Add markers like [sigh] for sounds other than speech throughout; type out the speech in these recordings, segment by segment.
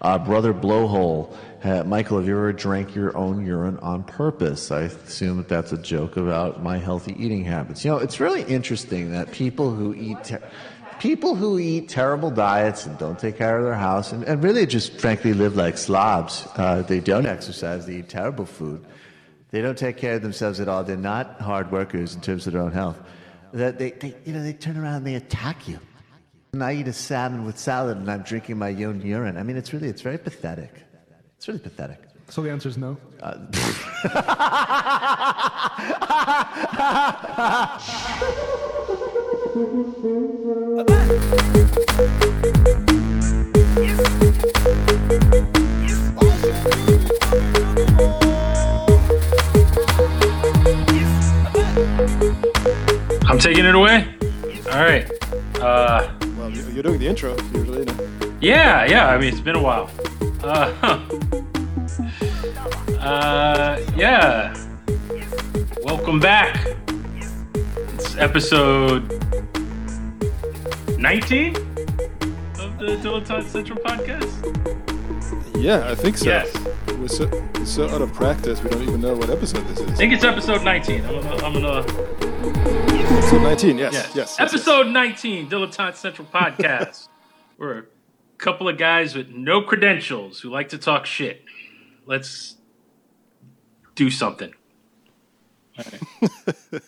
Uh, Brother Blowhole, uh, Michael, have you ever drank your own urine on purpose? I assume that that's a joke about my healthy eating habits. You know, it's really interesting that people who eat. Ter- people who eat terrible diets and don't take care of their house and, and really just frankly live like slobs. Uh, they don't exercise, they eat terrible food. They don't take care of themselves at all. They're not hard workers in terms of their own health. That they, they, you know, they turn around and they attack you. And I eat a salmon with salad and I'm drinking my own urine. I mean, it's really, it's very pathetic. It's really pathetic. So the answer is no. Uh, I'm taking it away. All right. Uh, well, you're doing the intro usually. Yeah, yeah. I mean, it's been a while. Uh, uh, yeah. Welcome back. It's episode 19 of the Dilettante Central podcast. Yeah, I think so. Yes. We're so, we're so out of practice, we don't even know what episode this is. I think it's episode 19. I'm gonna. I'm gonna... Episode 19, yes, yes. yes, episode yes. 19, Dilettante Central podcast. [laughs] We're a couple of guys with no credentials who like to talk shit. Let's do something. Right. [laughs]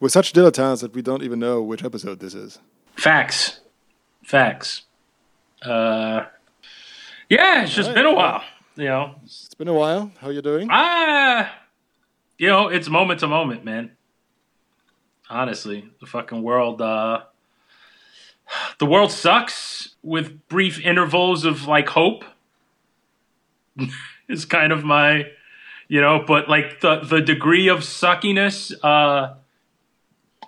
We're such dilettantes that we don't even know which episode this is. Facts. Facts. Uh, yeah, it's just right. been a while. You know, it's been a while. How you doing? Ah, you know, it's moment to moment, man. Honestly, the fucking world. uh The world sucks with brief intervals of like hope. [laughs] is kind of my, you know, but like the the degree of suckiness. uh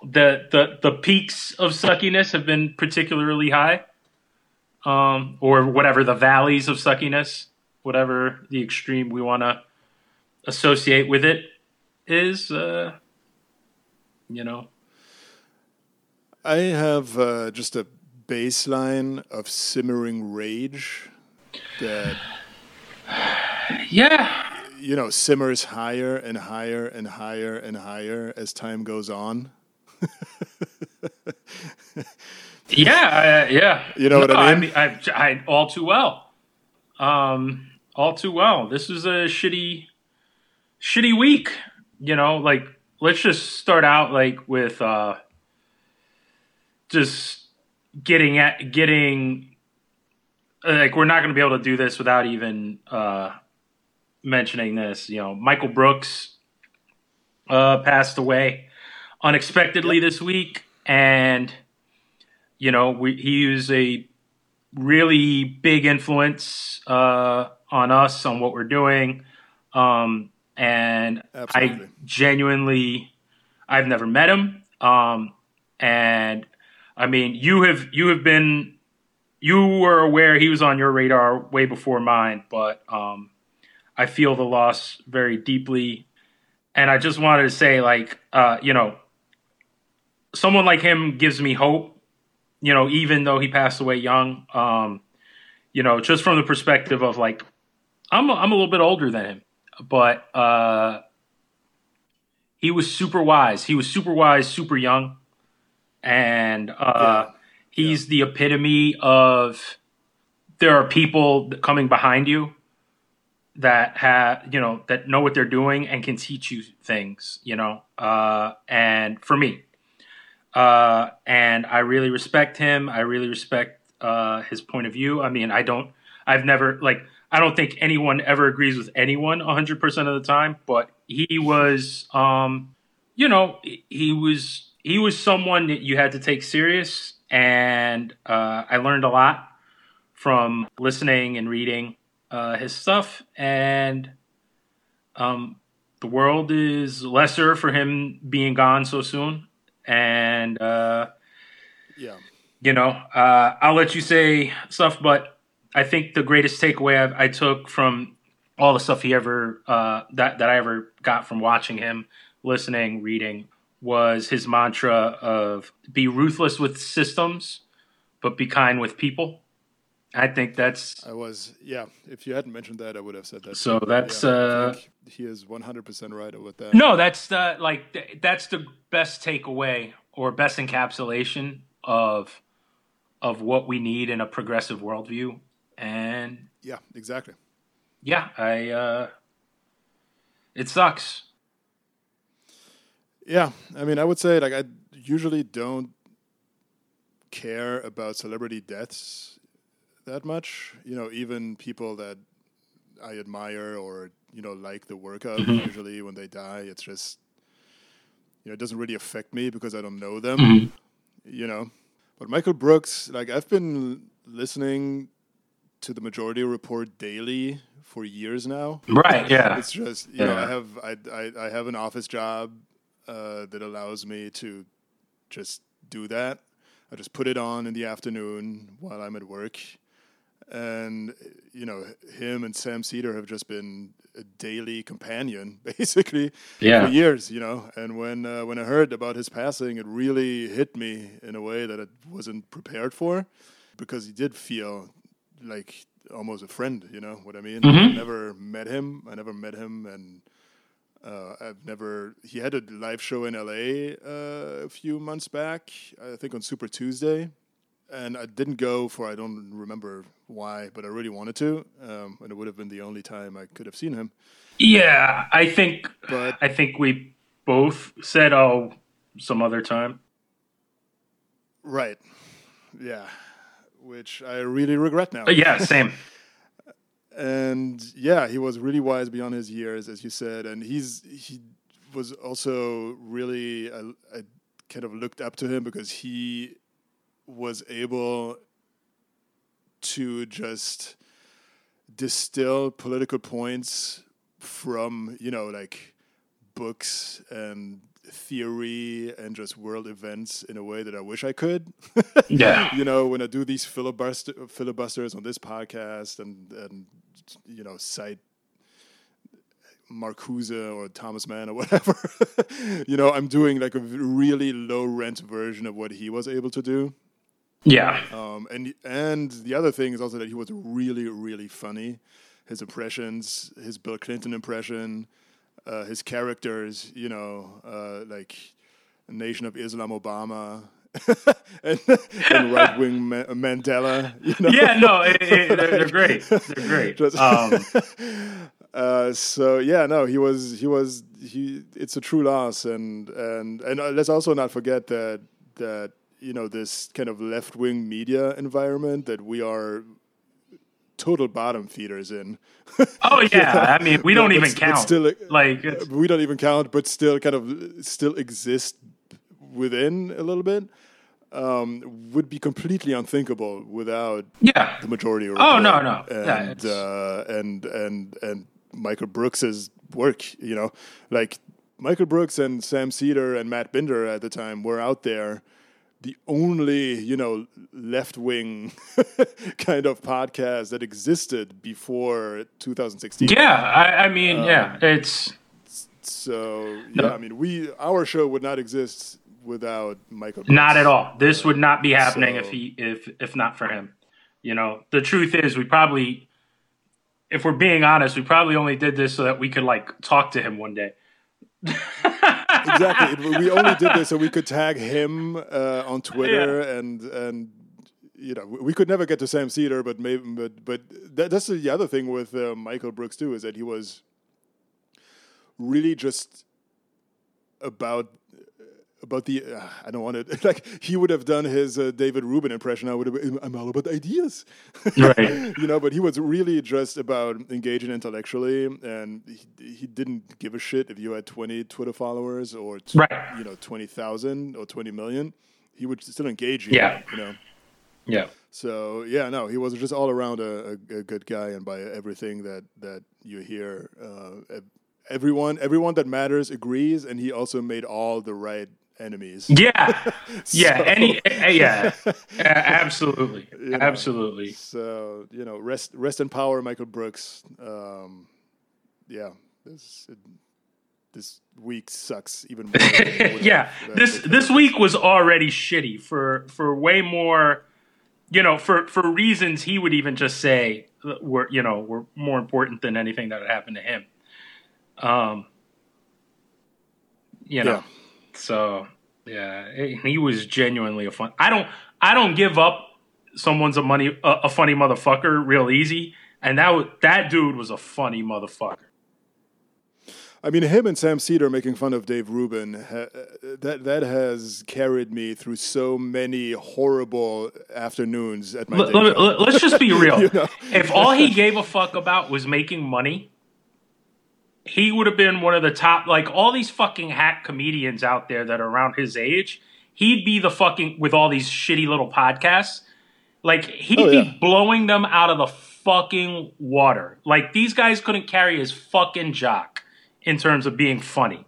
the the the peaks of suckiness have been particularly high, um, or whatever the valleys of suckiness, whatever the extreme we want to associate with it is. Uh, you know, I have uh, just a baseline of simmering rage that. [sighs] Yeah. You know, simmers higher and higher and higher and higher as time goes on. yeah, uh, yeah. You know no, what I mean? I, I, I, all too well. Um, all too well. This is a shitty, shitty week. You know, like let's just start out like with uh, just getting at getting like we're not going to be able to do this without even uh, mentioning this. You know, Michael Brooks uh, passed away unexpectedly this week, and you know we, he was a really big influence uh, on us on what we're doing, um, and Absolutely. I genuinely I've never met him, um, and I mean you have you have been you were aware he was on your radar way before mine, but um, I feel the loss very deeply. And I just wanted to say, like, uh, you know, someone like him gives me hope. You know, even though he passed away young, um, you know, just from the perspective of like, I'm a, I'm a little bit older than him, but uh, he was super wise. He was super wise, super young, and uh, yeah. he's yeah. the epitome of there are people coming behind you that have you know that know what they're doing and can teach you things you know uh, and for me uh, and I really respect him. I really respect uh, his point of view. I mean, I don't, I've never, like, I don't think anyone ever agrees with anyone 100% of the time, but he was, um, you know, he was, he was someone that you had to take serious. And uh, I learned a lot from listening and reading uh, his stuff. And um, the world is lesser for him being gone so soon and uh, yeah, you know, uh, I'll let you say stuff, but I think the greatest takeaway I, I took from all the stuff he ever uh, that that I ever got from watching him, listening, reading was his mantra of be ruthless with systems, but be kind with people. I think that's I was, yeah. If you hadn't mentioned that, I would have said that. So too. that's, Yeah, uh, he is 100% right with that. no. That's the like th- that's the best takeaway or best encapsulation of of what we need in a progressive worldview. And Yeah, exactly. yeah, I uh, it sucks. Yeah, I mean, I would say like I usually don't care about celebrity deaths that much. You know, even people that I admire or you know like the work of. Usually, when they die, it's just you know it doesn't really affect me because I don't know them. You know, but Michael Brooks, like I've been listening to the Majority Report daily for years now. Right? Yeah. It's just you know I have I, I I have an office job uh, that allows me to just do that. I just put it on in the afternoon while I'm at work, and you know him and Sam Seder have just been a daily companion [laughs] basically Yeah. for years. You know, and when uh, when I heard about his passing, it really hit me in a way that I wasn't prepared for, because he did feel like almost a friend. You know what I mean? I never met him. I never met him, and uh, I've never. He had a live show in LA uh, a few months back. I think on Super Tuesday, and I didn't go for I don't remember why, but I really wanted to, um, and it would have been the only time I could have seen him. Yeah, I think But- I think we both said, "Oh, some other time." Right. Yeah. Which I really regret now. Uh, yeah, same. [laughs] and yeah, he was really wise beyond his years, as you said, and he's he was also really I, I kind of looked up to him because he was able to just distill political points from you know like books and theory and just world events in a way that I wish I could. Yeah. [laughs] you know, when I do these filibuster filibusters on this podcast and and you know cite Marcuse or Thomas Mann or whatever, [laughs] you know, I'm doing like a really low rent version of what he was able to do. Yeah. Um, and and the other thing is also that he was really really funny. His impressions, his Bill Clinton impression, uh, his characters, you know, uh, like Nation of Islam Obama [laughs] and, and right wing Ma- Mandela. You know? Yeah, no, it, it, they're, they're great. They're great. [laughs] Just- Um, [laughs] Uh, so yeah, no, he was he was he. It's a true loss, and and and uh, let's also not forget that that you know this kind of left wing media environment that we are total bottom feeders in. oh yeah, [laughs] I mean, we don't But- even but count. still, uh, like, it's, we don't even count, but still kind of still exist within a little bit. Um, would be completely unthinkable without yeah, the majority. Of oh, no, no. And it's- uh, and and and Michael Brooks's work. You know, like Michael Brooks and Sam Seder and Matt Binder at the time were out there. The only you know left wing [laughs] kind of podcast that existed before 2016. yeah. I, I mean, Um, yeah, it's So No. yeah, I mean, we our show would not exist without Michael. Brooks. not at all. This would not be happening So- if he if if not for him. You know, the truth is, we probably, if we're being honest, we probably only did this so that we could like talk to him one day. [laughs] exactly. We only did this so we could tag him uh, on [laughs] Twitter and and you know we could never get to Sam Seder, but maybe but but that, that's the other thing with uh, Michael Brooks too is that he was really just about about the uh, I don't want to [laughs] like he would have done his uh, David Rubin impression. I would have I'm all about ideas, [laughs] Right. you know. But he was really just about engaging intellectually, and he, he didn't give a shit if you had 20 Twitter followers or t- Right. you know 20,000 or 20 million. He would still engage you, Yeah. you know. Yeah. So yeah, no, he was just all around a, a, a good guy, and by everything that that you hear, uh, everyone everyone that matters agrees, and he also made all the right enemies. Yeah. Yeah. [laughs] Any. Yeah. [laughs] Absolutely. know. Absolutely. So you know, rest rest in power, Michael Brooks. Um, yeah, this this week sucks even more. [laughs] yeah. This this week was already shitty for for way more you know, for for reasons he would even just say were you know were more important than anything that had happened to him. Um, you know, Yeah. So yeah, he was genuinely a fun. I don't I don't give up someone's a money a, a funny motherfucker real easy, and that was, that dude was a funny motherfucker. I mean, him and Sam Seder making fun of Dave Rubin, ha- that that has carried me through so many horrible afternoons at my day let, us just be [laughs] real. You know? If all he gave a fuck about was making money, he would have been one of the top. Like all these fucking hack comedians out there that are around his age, he'd be the fucking with all these shitty little podcasts. Like he'd Oh, be yeah. blowing them out of the fucking water. Like these guys couldn't carry his fucking jock in terms of being funny.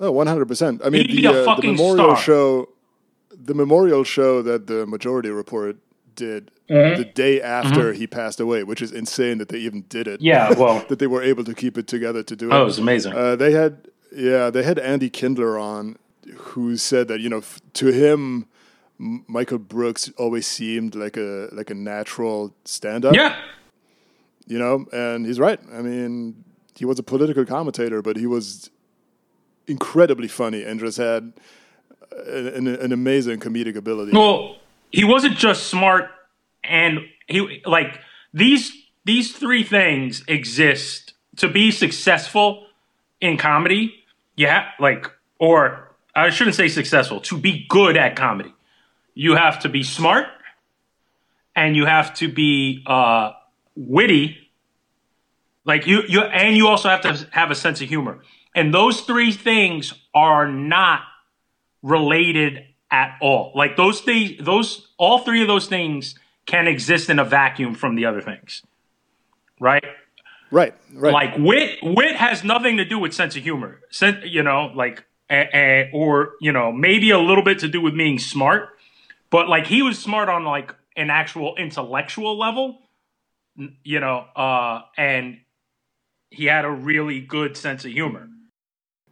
oh Oh, one hundred percent. I mean, He'd be the, a uh, the fucking memorial star. show, the memorial show that the Majority Report did Mm-hmm. the day after he passed away, which is insane that they even did it. Yeah, well, [laughs] that they were able to keep it together to do it. oh, it was amazing. Uh, they had, yeah, they had Andy Kindler on, who said that you know, f- to him, M- Michael Brooks always seemed like a like a natural stand-up. yeah, you know, and he's right. I mean, he was a political commentator, but he was incredibly funny and just had an, an amazing comedic ability. Well, he wasn't just smart and he like these these three things exist to be successful in comedy. Yeah, like or I shouldn't say successful, to be good at comedy. You have to be smart and you have to be uh witty. Like you you and you also have to have a sense of humor. And those three things are not related at all. Like those things, those all three of those things can exist in a vacuum from the other things, right? Right, right. Like wit, wit has nothing to do with sense of humor. Sen- you know, like a, a, or you know maybe a little bit to do with being smart, but like he was smart on like an actual intellectual level, you know, uh, and he had a really good sense of humor.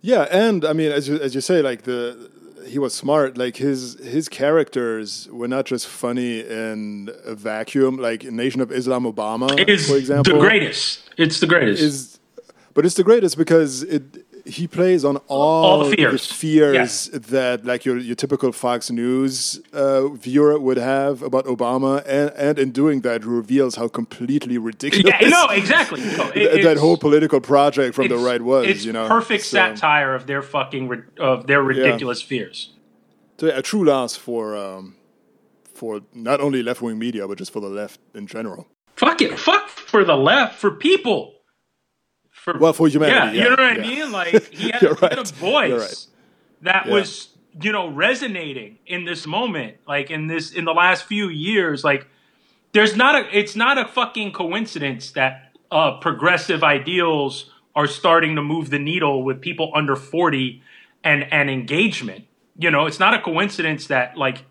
Yeah, and I mean, as you, as you say, like the he was smart. Like his his characters were not just funny in a vacuum. Like Nation of Islam, Obama, It is for example, the greatest. It's the greatest. is, but it's the greatest because it he plays on all, the fears. fears Yes. that like your your typical Fox News uh, viewer would have about Obama, and and in doing that reveals how completely ridiculous yeah, no, exactly. No, [laughs] it- that whole political project from the right was. It's you know, perfect So- satire of their fucking of their ridiculous fears. So yeah, a true loss for um, for not only left wing media but just for the left in general. Fuck it, fuck for the left, for people. For Well, for humanity, yeah, yeah, you know what yeah. I mean. Like he had, [laughs] he had a voice right. that Yeah. was you know resonating in this moment, like in this in the last few years. Like there's not a it's not a fucking coincidence that uh, progressive ideals are starting to move the needle with people under 40 and and engagement you know it's not a coincidence that like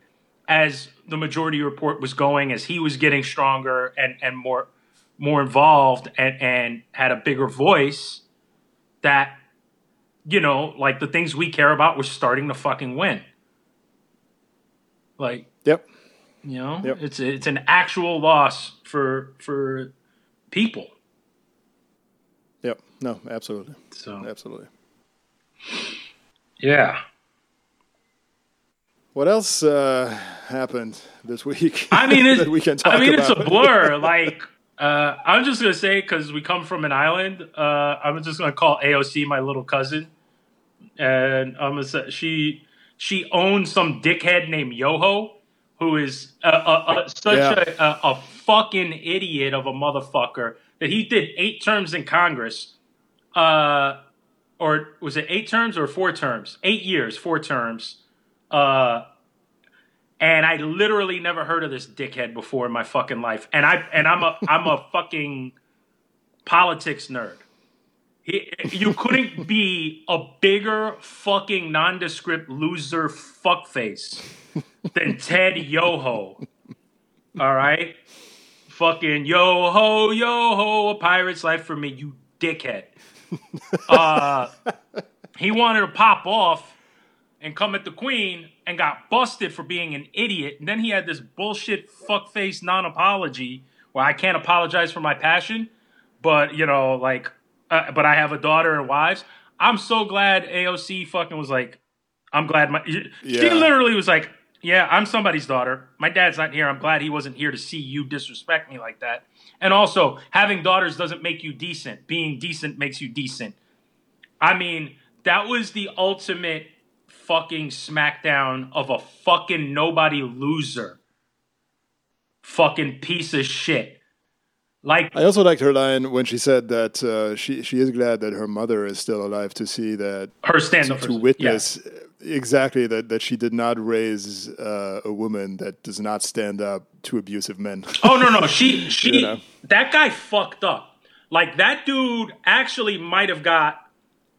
as the majority report was going as he was getting stronger and and more more involved and and had a bigger voice that you know like the things we care about were starting to fucking win like Yep. you know, Yep. it's it's an actual loss for for people. Yep. No, absolutely. So Absolutely. yeah, What else uh, happened this week? I mean, [laughs] it's, that we can talk I mean, it's a blur. like, uh, I'm just gonna say because we come from an island. Uh, I'm just gonna call AOC my little cousin, and I'm gonna say she she owns some dickhead named Yoho, who is a, a, a, such Yeah. a, a, a fucking idiot of a motherfucker that he did eight terms in Congress. Uh, or was it eight terms or four terms? Eight years, four terms. Uh, and I literally never heard of this dickhead before in my fucking life. And I and I'm a I'm a [laughs] fucking politics nerd. He, you couldn't [laughs] be a bigger fucking nondescript loser fuckface than Ted Yoho. All right, fucking yo ho yo ho, a pirate's life for me, you dickhead. [laughs] Uh, he wanted to pop off and come at the queen and got busted for being an idiot. And then he had this bullshit fuckface non-apology where I can't apologize for my passion, but you know, like, uh, but I have a daughter and wives. I'm so glad AOC fucking was like, I'm glad my. She Yeah. literally was like, yeah, I'm somebody's daughter. My dad's not here. I'm glad he wasn't here to see you disrespect me like that. And also, having daughters doesn't make you decent. Being decent makes you decent. I mean, that was the ultimate fucking smackdown of a fucking nobody loser. Fucking piece of shit. Like, I also liked her line when she said that uh, she she is glad that her mother is still alive to see that her stand up to witness exactly that that she did not raise uh, a woman that does not stand up to abusive men. [laughs] Oh no no she she You know? that guy fucked up. Like that dude actually might have got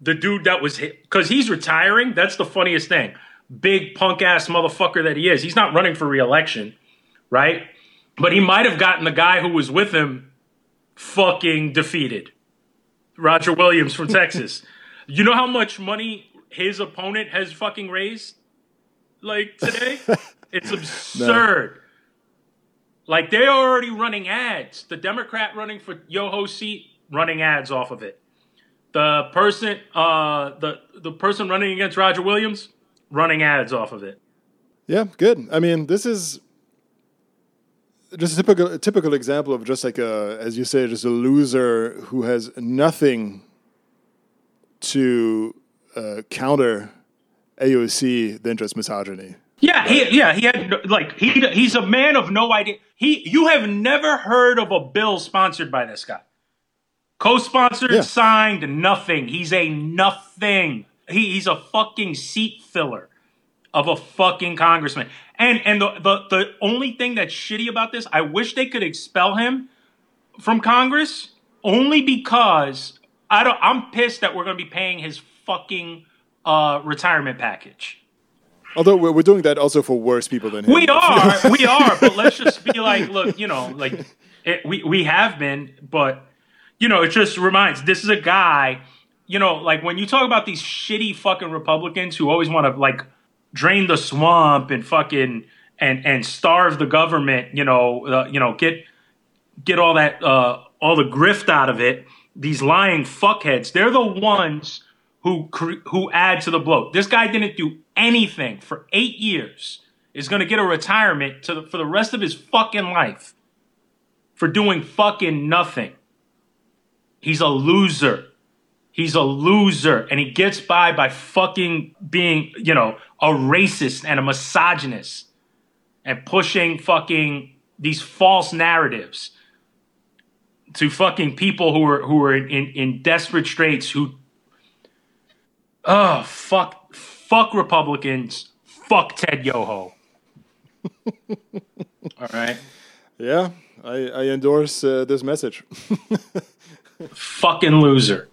the dude that was hit because he's retiring. That's the funniest thing. Big punk ass motherfucker that he is. He's not running for reelection, right? But he might have gotten the guy who was with him fucking defeated. Roger Williams from Texas. [laughs] You know how much money his opponent has fucking raised? Like today? [laughs] it's absurd. Like they're already running ads. The Democrat running for Yoho seat running ads off of it. The person, uh, the the person running against Roger Williams running ads off of it. Yeah, good. I mean, this is just a typical a typical example of just like a, as you say, just a loser who has nothing to uh, counter AOC than just misogyny. Yeah, he, yeah, he had like he he's a man of no idea. He you have never heard of a bill sponsored by this guy. Co-sponsored, Yeah. signed, nothing. He's a nothing. He, he's a fucking seat filler of a fucking congressman. And and the, the the only thing that's shitty about this, I wish they could expel him from Congress only because I don't I'm pissed that we're gonna be paying his fucking uh retirement package. Although we're, we're doing that also for worse people than him. We are, we are, but let's just be [laughs] like, look, you know, like it, we we have been, but you know, it just reminds. This is a guy, you know, like when you talk about these shitty fucking Republicans who always want to like drain the swamp and fucking and and starve the government, you know, uh, you know, get get all that uh, all the grift out of it. These lying fuckheads, they're the ones who who add to the bloat. This guy didn't do anything for eight years. Is going to get a retirement to the, for the rest of his fucking life for doing fucking nothing. He's a loser. He's a loser, and he gets by by fucking being, you know, a racist and a misogynist and pushing fucking these false narratives to fucking people who are who are in, in, in desperate straits who oh fuck fuck Republicans fuck Ted Yoho [laughs] all right Yeah, I, I endorse uh, this message. [laughs] fucking loser.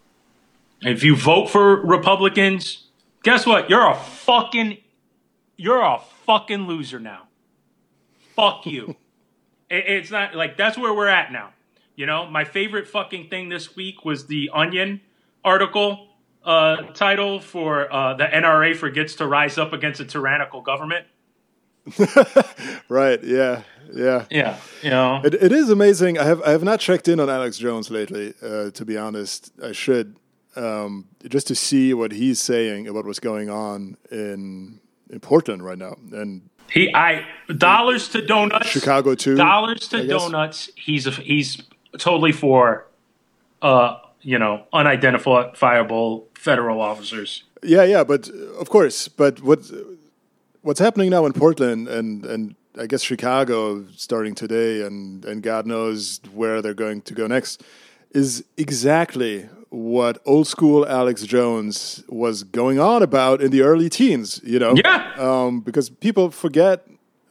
If you vote for Republicans guess what? You're a fucking you're a fucking loser now. Fuck you. [laughs] It, it's not like that's where we're at now. You know my favorite fucking thing this week was the onion article uh, title for uh, the nra forgets to rise up against a tyrannical government [laughs] right? Yeah, yeah. yeah you know It, it is amazing. I have I have not checked in on Alex Jones lately. Uh, to be honest, I should um, just to see what he's saying about what's going on in in Portland right now and he i dollars to donuts Chicago too. dollars to donuts he's a, he's totally for uh you know unidentifiable federal officers Yeah, yeah, but of course. But what what's happening now in Portland and and I guess Chicago starting today and and God knows where they're going to go next is exactly what old school Alex Jones was going on about in the early teens. You know, Yeah. um, because people forget.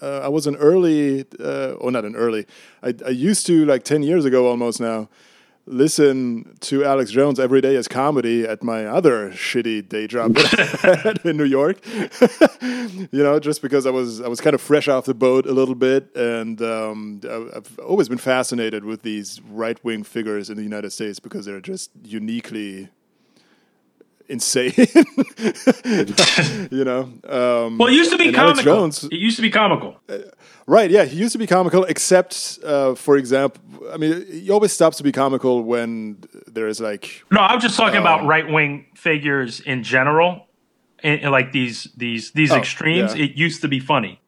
Uh, I was an early, uh, or not an early. I, I used to like ten years ago almost now listen to Alex Jones every day as comedy at my other shitty day job that I [laughs] had in New York. [laughs] you know, just because I was I was kind of fresh off the boat a little bit, and um, I've always been fascinated with these right wing figures in the United States because they're just uniquely insane. [laughs] you know. Um, well, it used to be comical. Jones- it used to be comical. Right, yeah, he used to be comical, except, uh, for example, I mean, he always stops to be comical when there is like, No, I'm just talking Um, about right wing figures in general, and, in like these these these Oh, extremes. yeah. It used to be funny.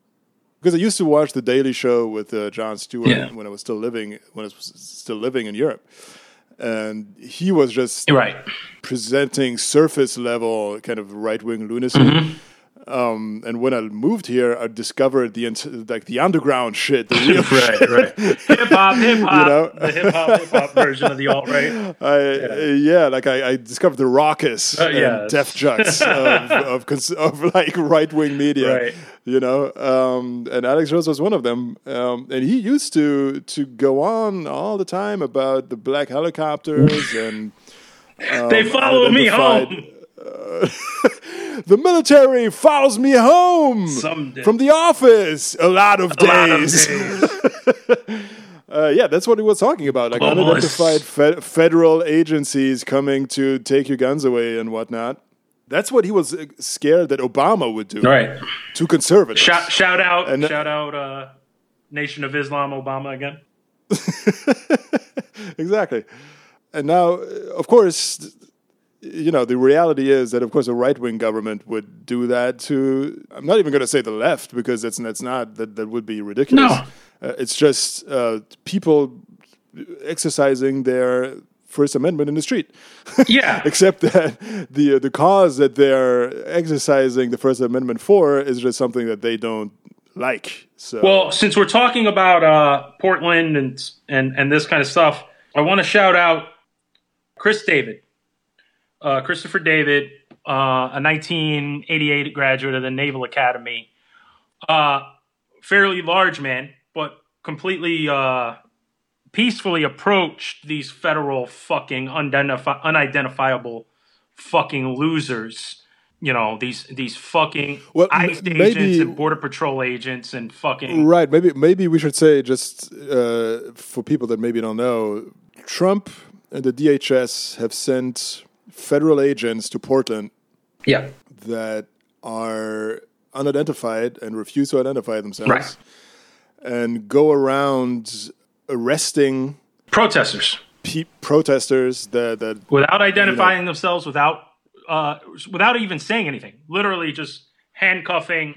because I used to watch the Daily Show with uh, Jon Stewart Yeah. when I was still living when I was still living in Europe, and he was just Right. presenting surface level kind of right wing lunacy. Mm-hmm. Um, and when I moved here, I discovered the like the underground shit, the real [laughs] right, right. Hip hop, hip hop, You know? the hip hop, hip hop version of the alt right. I, yeah. like I, I discovered the Rawkus Uh, and def jux [laughs] of of, cons- of like right wing media, Right. you know. Um, and Alex Jones was one of them, um, and he used to to go on all the time about the black helicopters [laughs] and They follow me unidentified- [laughs] the military follows me home Someday. from the office a lot of A lot of days. days. [laughs] Uh, yeah, that's what he was talking about. Like Almost. unidentified fe- federal agencies coming to take your guns away and whatnot. That's what he was uh, scared that Obama would do Right. to conservatives. Shout, shout out, And- shout out, uh, Nation of Islam, Obama again. [laughs] exactly. And now, uh, of course, you know, the reality is that, of course, a right wing government would do that to. I'm not even going to say the left because that's that's not that that would be ridiculous. No. Uh, it's just uh, people exercising their First Amendment in the street. [laughs] Yeah. Except that the the cause that they're exercising the First Amendment for is just something that they don't like. So Well, since we're talking about uh, Portland and and and this kind of stuff, I want to shout out Chris David, uh, Christopher David, uh, a 1988 graduate of the Naval Academy, uh, fairly large man, but completely uh, peacefully approached these federal fucking unidentifi- unidentifiable fucking losers. You know these these fucking Well, m- ICE maybe- agents and border patrol agents and fucking Right. Maybe maybe we should say just uh, for people that maybe don't know, Trump and the DHS have sent federal agents to Portland yeah that are unidentified and refuse to identify themselves, Right. and go around arresting protesters pe- protesters that that without identifying themselves, without uh, without even saying anything. Literally just handcuffing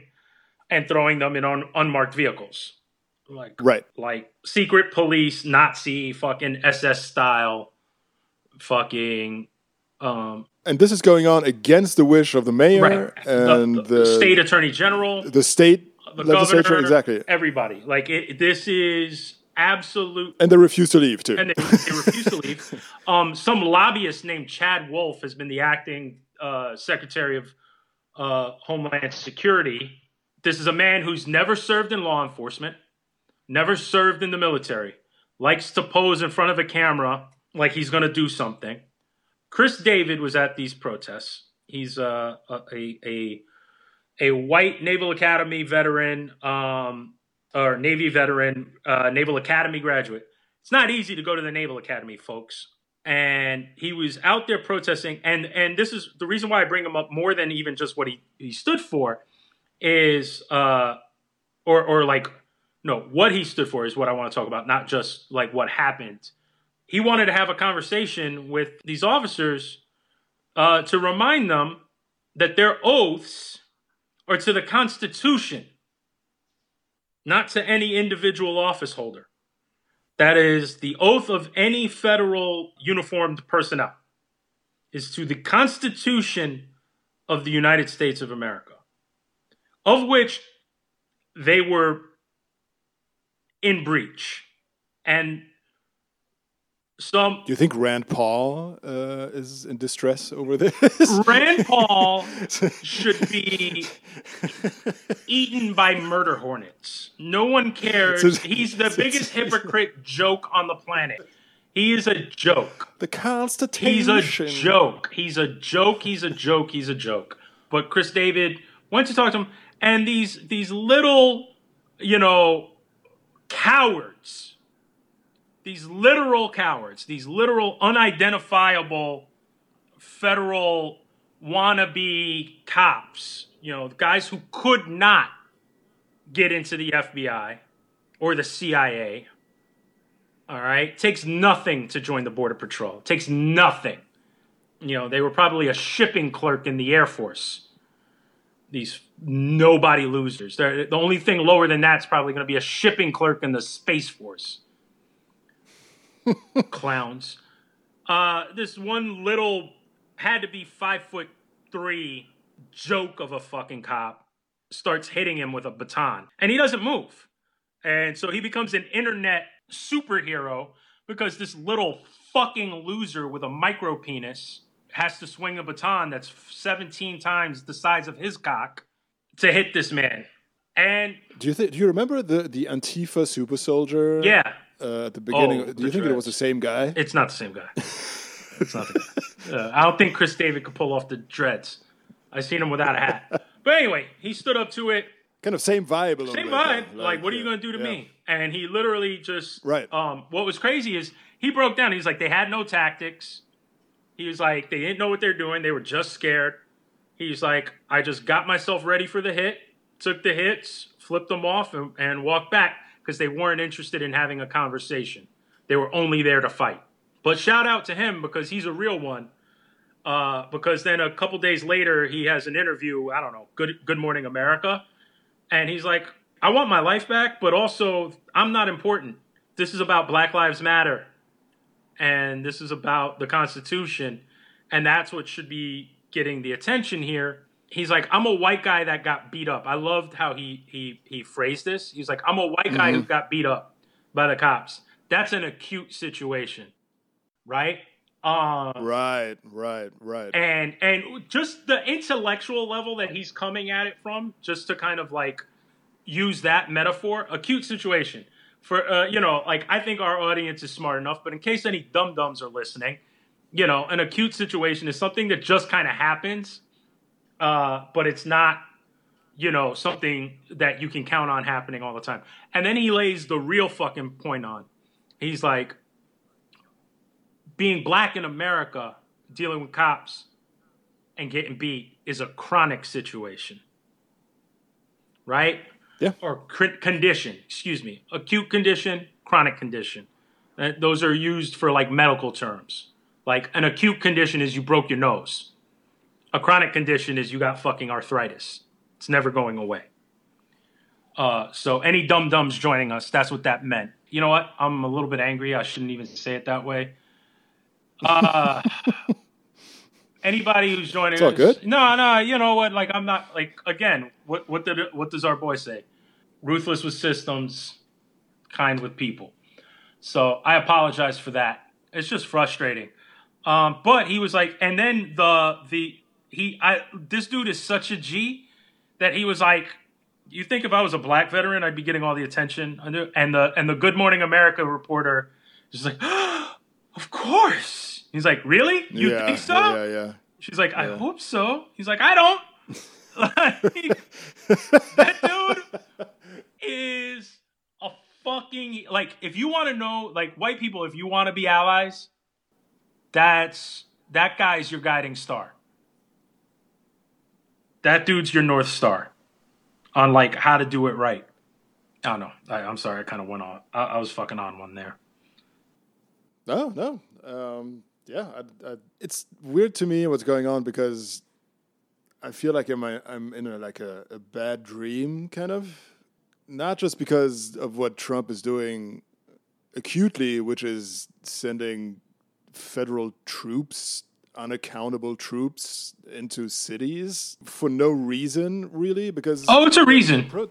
and throwing them in un- unmarked vehicles, like right. like secret police, Nazi, fucking SS style, fucking um, And this is going on against the wish of the mayor right. and the, the, the state attorney general, the state the legislature, governor, exactly, everybody. Like it, this is absolute and they refuse to leave too. and they, they refuse to leave. [laughs] Um, some lobbyist named Chad Wolf has been the acting uh, Secretary of uh, Homeland Security. This is a man who's never served in law enforcement, never served in the military, likes to pose in front of a camera like he's going to do something. Chris David was at these protests. He's uh, a, a a a white Naval Academy veteran, um, or Navy veteran, uh, Naval Academy graduate. It's not easy to go to the Naval Academy, folks. And he was out there protesting, and and this is the reason why I bring him up more than even just what he, he stood for, is uh, or or like no, what he stood for is what I want to talk about, not just like what happened. He wanted to have a conversation with these officers uh, to remind them that their oaths are to the Constitution, not to any individual office holder. That is the oath of any federal uniformed personnel is to the Constitution of the United States of America, of which they were in breach. And some Do you think Rand Paul uh, is in distress over this? Rand [laughs] Paul [laughs] should be eaten by murder hornets. No one cares. A- He's the biggest hypocrite joke on the planet. He is a joke. the Constitution. He's a joke. He's a joke. He's a joke. He's a joke. But Chris David went to talk to him, and these these little, you know, cowards, these literal cowards, these literal unidentifiable federal wannabe cops, you know, guys who could not get into the FBI or the CIA. All right, takes nothing to join the border patrol. takes nothing. You know, they were probably a shipping clerk in the Air Force. These nobody losers. They're, the only thing lower than that's probably going to be a shipping clerk in the Space Force. Clowns. Uh, this one little had to be five foot three joke of a fucking cop starts hitting him with a baton and he doesn't move. And so he becomes an internet superhero because this little fucking loser with a micro penis has to swing a baton that's 17 times the size of his cock to hit this man. And do you think? Do you remember the the Antifa super soldier? Yeah. Uh, at the beginning, Oh, do you think it was the same guy? it's not the same guy. [laughs] it's not the guy. Uh, I don't think Chris David could pull off the dreads. I seen him without a hat. [laughs] But anyway, he stood up to it. Kind of same vibe a little Same vibe. though. Like, what are you going to do to yeah. me? And he literally just. Right. Um. What was crazy is he broke down. He's like, they had no tactics. He was like, they didn't know what they're doing. They were just scared. He's like, I just got myself ready for the hit, took the hits, flipped them off, and, and walked back because they weren't interested in having a conversation. They were only there to fight. But shout out to him because he's a real one. Uh, because then a couple days later, he has an interview. I don't know, Good Good Morning America, and he's like, "I want my life back, but also I'm not important. This is about Black Lives Matter, and this is about the Constitution, and that's what should be getting the attention here." He's like, "I'm a white guy that got beat up." I loved how he he he phrased this. He's like, "I'm a white guy who got beat up by the cops. That's an acute situation, right?" Um, Right, right, right. and and just the intellectual level that he's coming at it from just to kind of like use that metaphor acute situation for uh, you know like i think our audience is smart enough but in case any dum dums are listening you know an acute situation is something that just kind of happens uh, but it's not you know something that you can count on happening all the time and then he lays the real fucking point on he's like being black in America, dealing with cops and getting beat is a chronic situation. Right? Yeah. Or cr- condition, excuse me. Acute condition, chronic condition. Uh, those are used for like medical terms. Like an acute condition is you broke your nose. A chronic condition is you got fucking arthritis. It's never going away. Uh, so any dum dums joining us, that's what that meant. You know what? I'm a little bit angry. I shouldn't even say it that way. Uh, [laughs] anybody who's joining It's all us, good. no, no. You know what? Like I'm not like again. What what did what does our boy say? Ruthless with systems, kind with people. So I apologize for that. It's just frustrating. Um, but he was like, and then the the he I this dude is such a G that he was like, you think if I was a black veteran, I'd be getting all the attention. And the and the Good Morning America reporter is like, [gasps] of course. He's like, really? You yeah, think so? Yeah, yeah. She's like, I Yeah. hope so. He's like, I don't. Like, [laughs] that dude is a fucking like. If you want to know, like, white people, if you want to be allies, that's that guy's your guiding star. That dude's your north star on like how to do it right. I don't know. I, I'm sorry, I kind of went on. I, I was fucking on one there. No, no. Um, yeah, I, I, it's weird to me what's going on because I feel like I'm, I'm in a, like a, a bad dream, kind of. Not just because of what Trump is doing acutely, which is sending federal troops, unaccountable troops, into cities for no reason, really. Because Oh, it's a reason. Pro-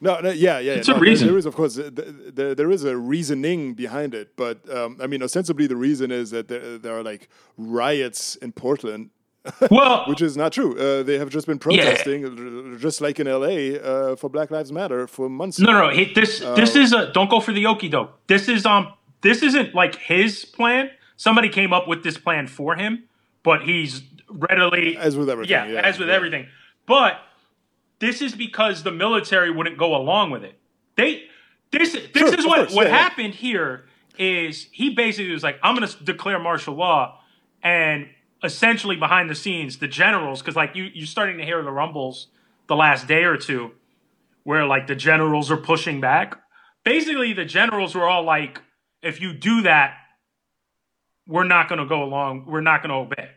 no, no, yeah, yeah. It's no, a there- reason. There is, of course, th- th- there, there is a reasoning behind it, but um, I mean, ostensibly, the reason is that there, there are like riots in Portland, Well, [laughs] which is not true. Uh, they have just been protesting, r- just like in LA, uh, for Black Lives Matter for months. No, no, he, this this is a don't go for the okie doke. This is um this isn't like his plan. Somebody came up with this plan for him, but he's readily As with everything, Yeah, yeah, as with yeah. everything. But this is because the military wouldn't go along with it. They this this Sure, is what course, what yeah, happened here is he basically was like I'm going to declare martial law and essentially behind the scenes, the generals, because like you you're starting to hear the rumbles the last day or two, where like the generals are pushing back. Basically, the generals were all like, if you do that, we're not going to go along. We're not going to obey.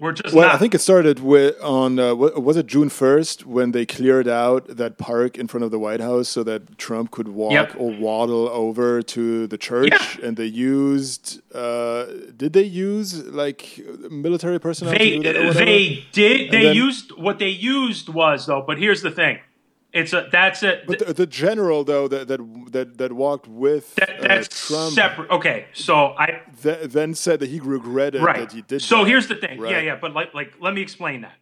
We're just well. not. I think it started with on uh, was it June first when they cleared out that park in front of the White House so that Trump could walk Yep. or waddle over to the church, Yeah. and they used. Uh, did they use like military personnel they to do that or they did they then- used what they used was though. But here's the thing, it's a that's it. but the, the general though that that that, that walked with that, uh, that's Trump separate. Okay, so I th- then said that he regretted right. that he did. so that. here's the thing. Yeah, Right. yeah. But like, like, let me explain that.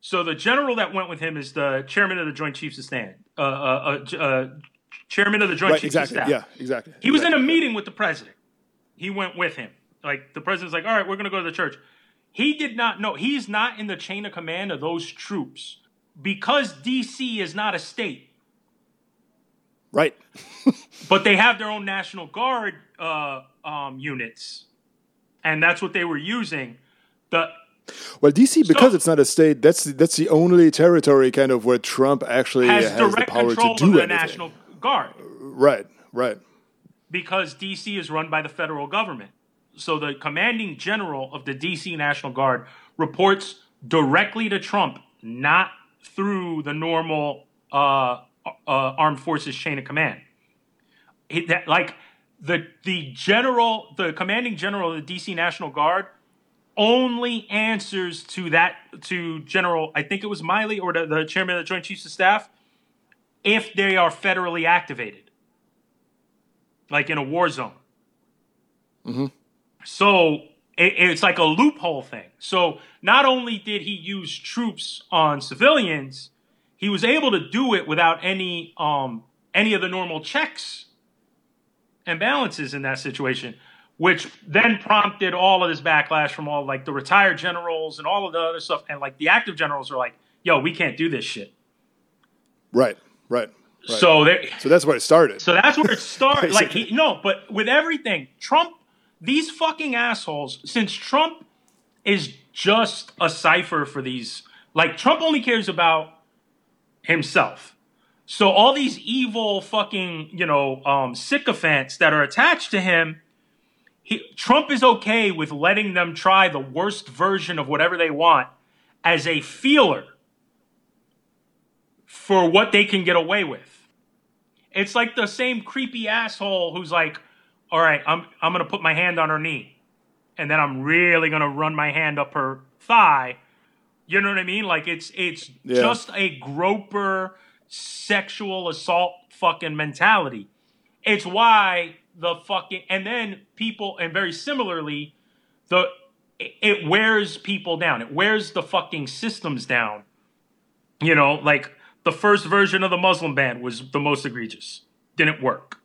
So the general that went with him is the chairman of the Joint Chiefs of Stand, uh, uh, uh, uh, chairman of the Joint right, Chiefs exactly. of Staff. Yeah, exactly. He was in a meeting with the president. He went with him. Like the president's like, all right, we're going to go to the church. He did not know. He's not in the chain of command of those troops because DC is not a state, Right. [laughs] but they have their own National Guard uh, um, units, and that's what they were using. The Well, DC because So- it's not a state. That's that's the only territory kind of where Trump actually has has, the direct power control to of do the. National Guard. Right. Right. because DC is run by the federal government. So the commanding general of the DC National Guard reports directly to Trump, not through the normal uh, uh, armed forces chain of command. It, that, like the the general, the commanding general of the DC National Guard only answers to that to General. I think it was Milley or the, the chairman of the Joint Chiefs of Staff if they are federally activated like in a war zone. Mm-hmm. So it, it's like a loophole thing. So not only did he use troops on civilians, he was able to do it without any um, any of the normal checks and balances in that situation, which then prompted all of this backlash from all like the retired generals and all of the other stuff. And like the active generals are like, "Yo, we can't do this shit." Right. Right. Right. So they So that's where it started. so that's where it [laughs] started. like he, no, but with everything, Trump, these fucking assholes. Since Trump is just a cipher for these, like Trump only cares about himself. So all these evil fucking you know um, sycophants that are attached to him, he, Trump is okay with letting them try the worst version of whatever they want as a feeler for what they can get away with. It's like the same creepy asshole who's like, "All right, I'm I'm gonna put my hand on her knee, and then I'm really gonna run my hand up her thigh." You know what I mean? Like it's it's Yeah. just a groper sexual assault fucking mentality. It's why the fucking and then people and very similarly, the it- it wears people down. It wears the fucking systems down. You know, like the first version of the Muslim ban was the most egregious. Didn't work.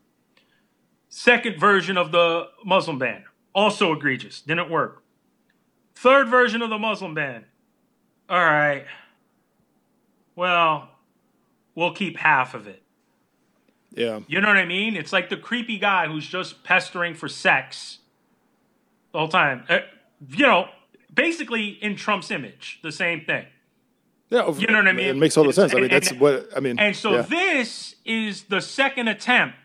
Second version of the Muslim ban, also egregious. Didn't work. Third version of the Muslim ban. All right. Well, we'll keep half of it. yeah. You know what I mean? It's like the creepy guy who's just pestering for sex the whole time. Uh, you know, basically in Trump's image, the same thing. Yeah. of- You know what I mean? It makes all the sense. I mean, And- that's and- what I mean. And so yeah. this is the second attempt,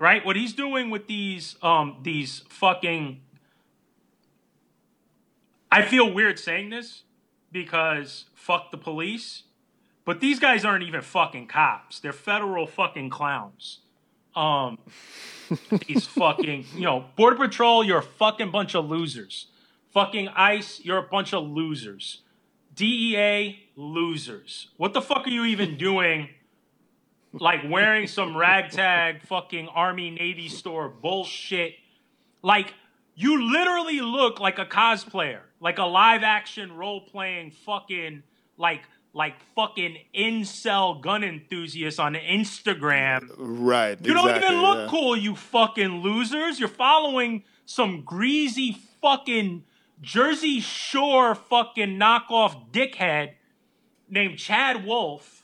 right? What he's doing with these um these fucking I feel weird saying this because fuck the police, but these guys aren't even fucking cops. They're federal fucking clowns. Um [laughs] these fucking, you know, Border Patrol, you're a fucking bunch of losers. Fucking ICE, you're a bunch of losers. DEA losers. What the fuck are you even doing? Like wearing some ragtag fucking Army Navy store bullshit. Like you literally look like a cosplayer, like a live action role playing fucking like like fucking incel gun enthusiast on Instagram. right. You don't exactly, even look yeah. cool, you fucking losers. You're following some greasy fucking Jersey Shore fucking knockoff dickhead named Chad Wolf.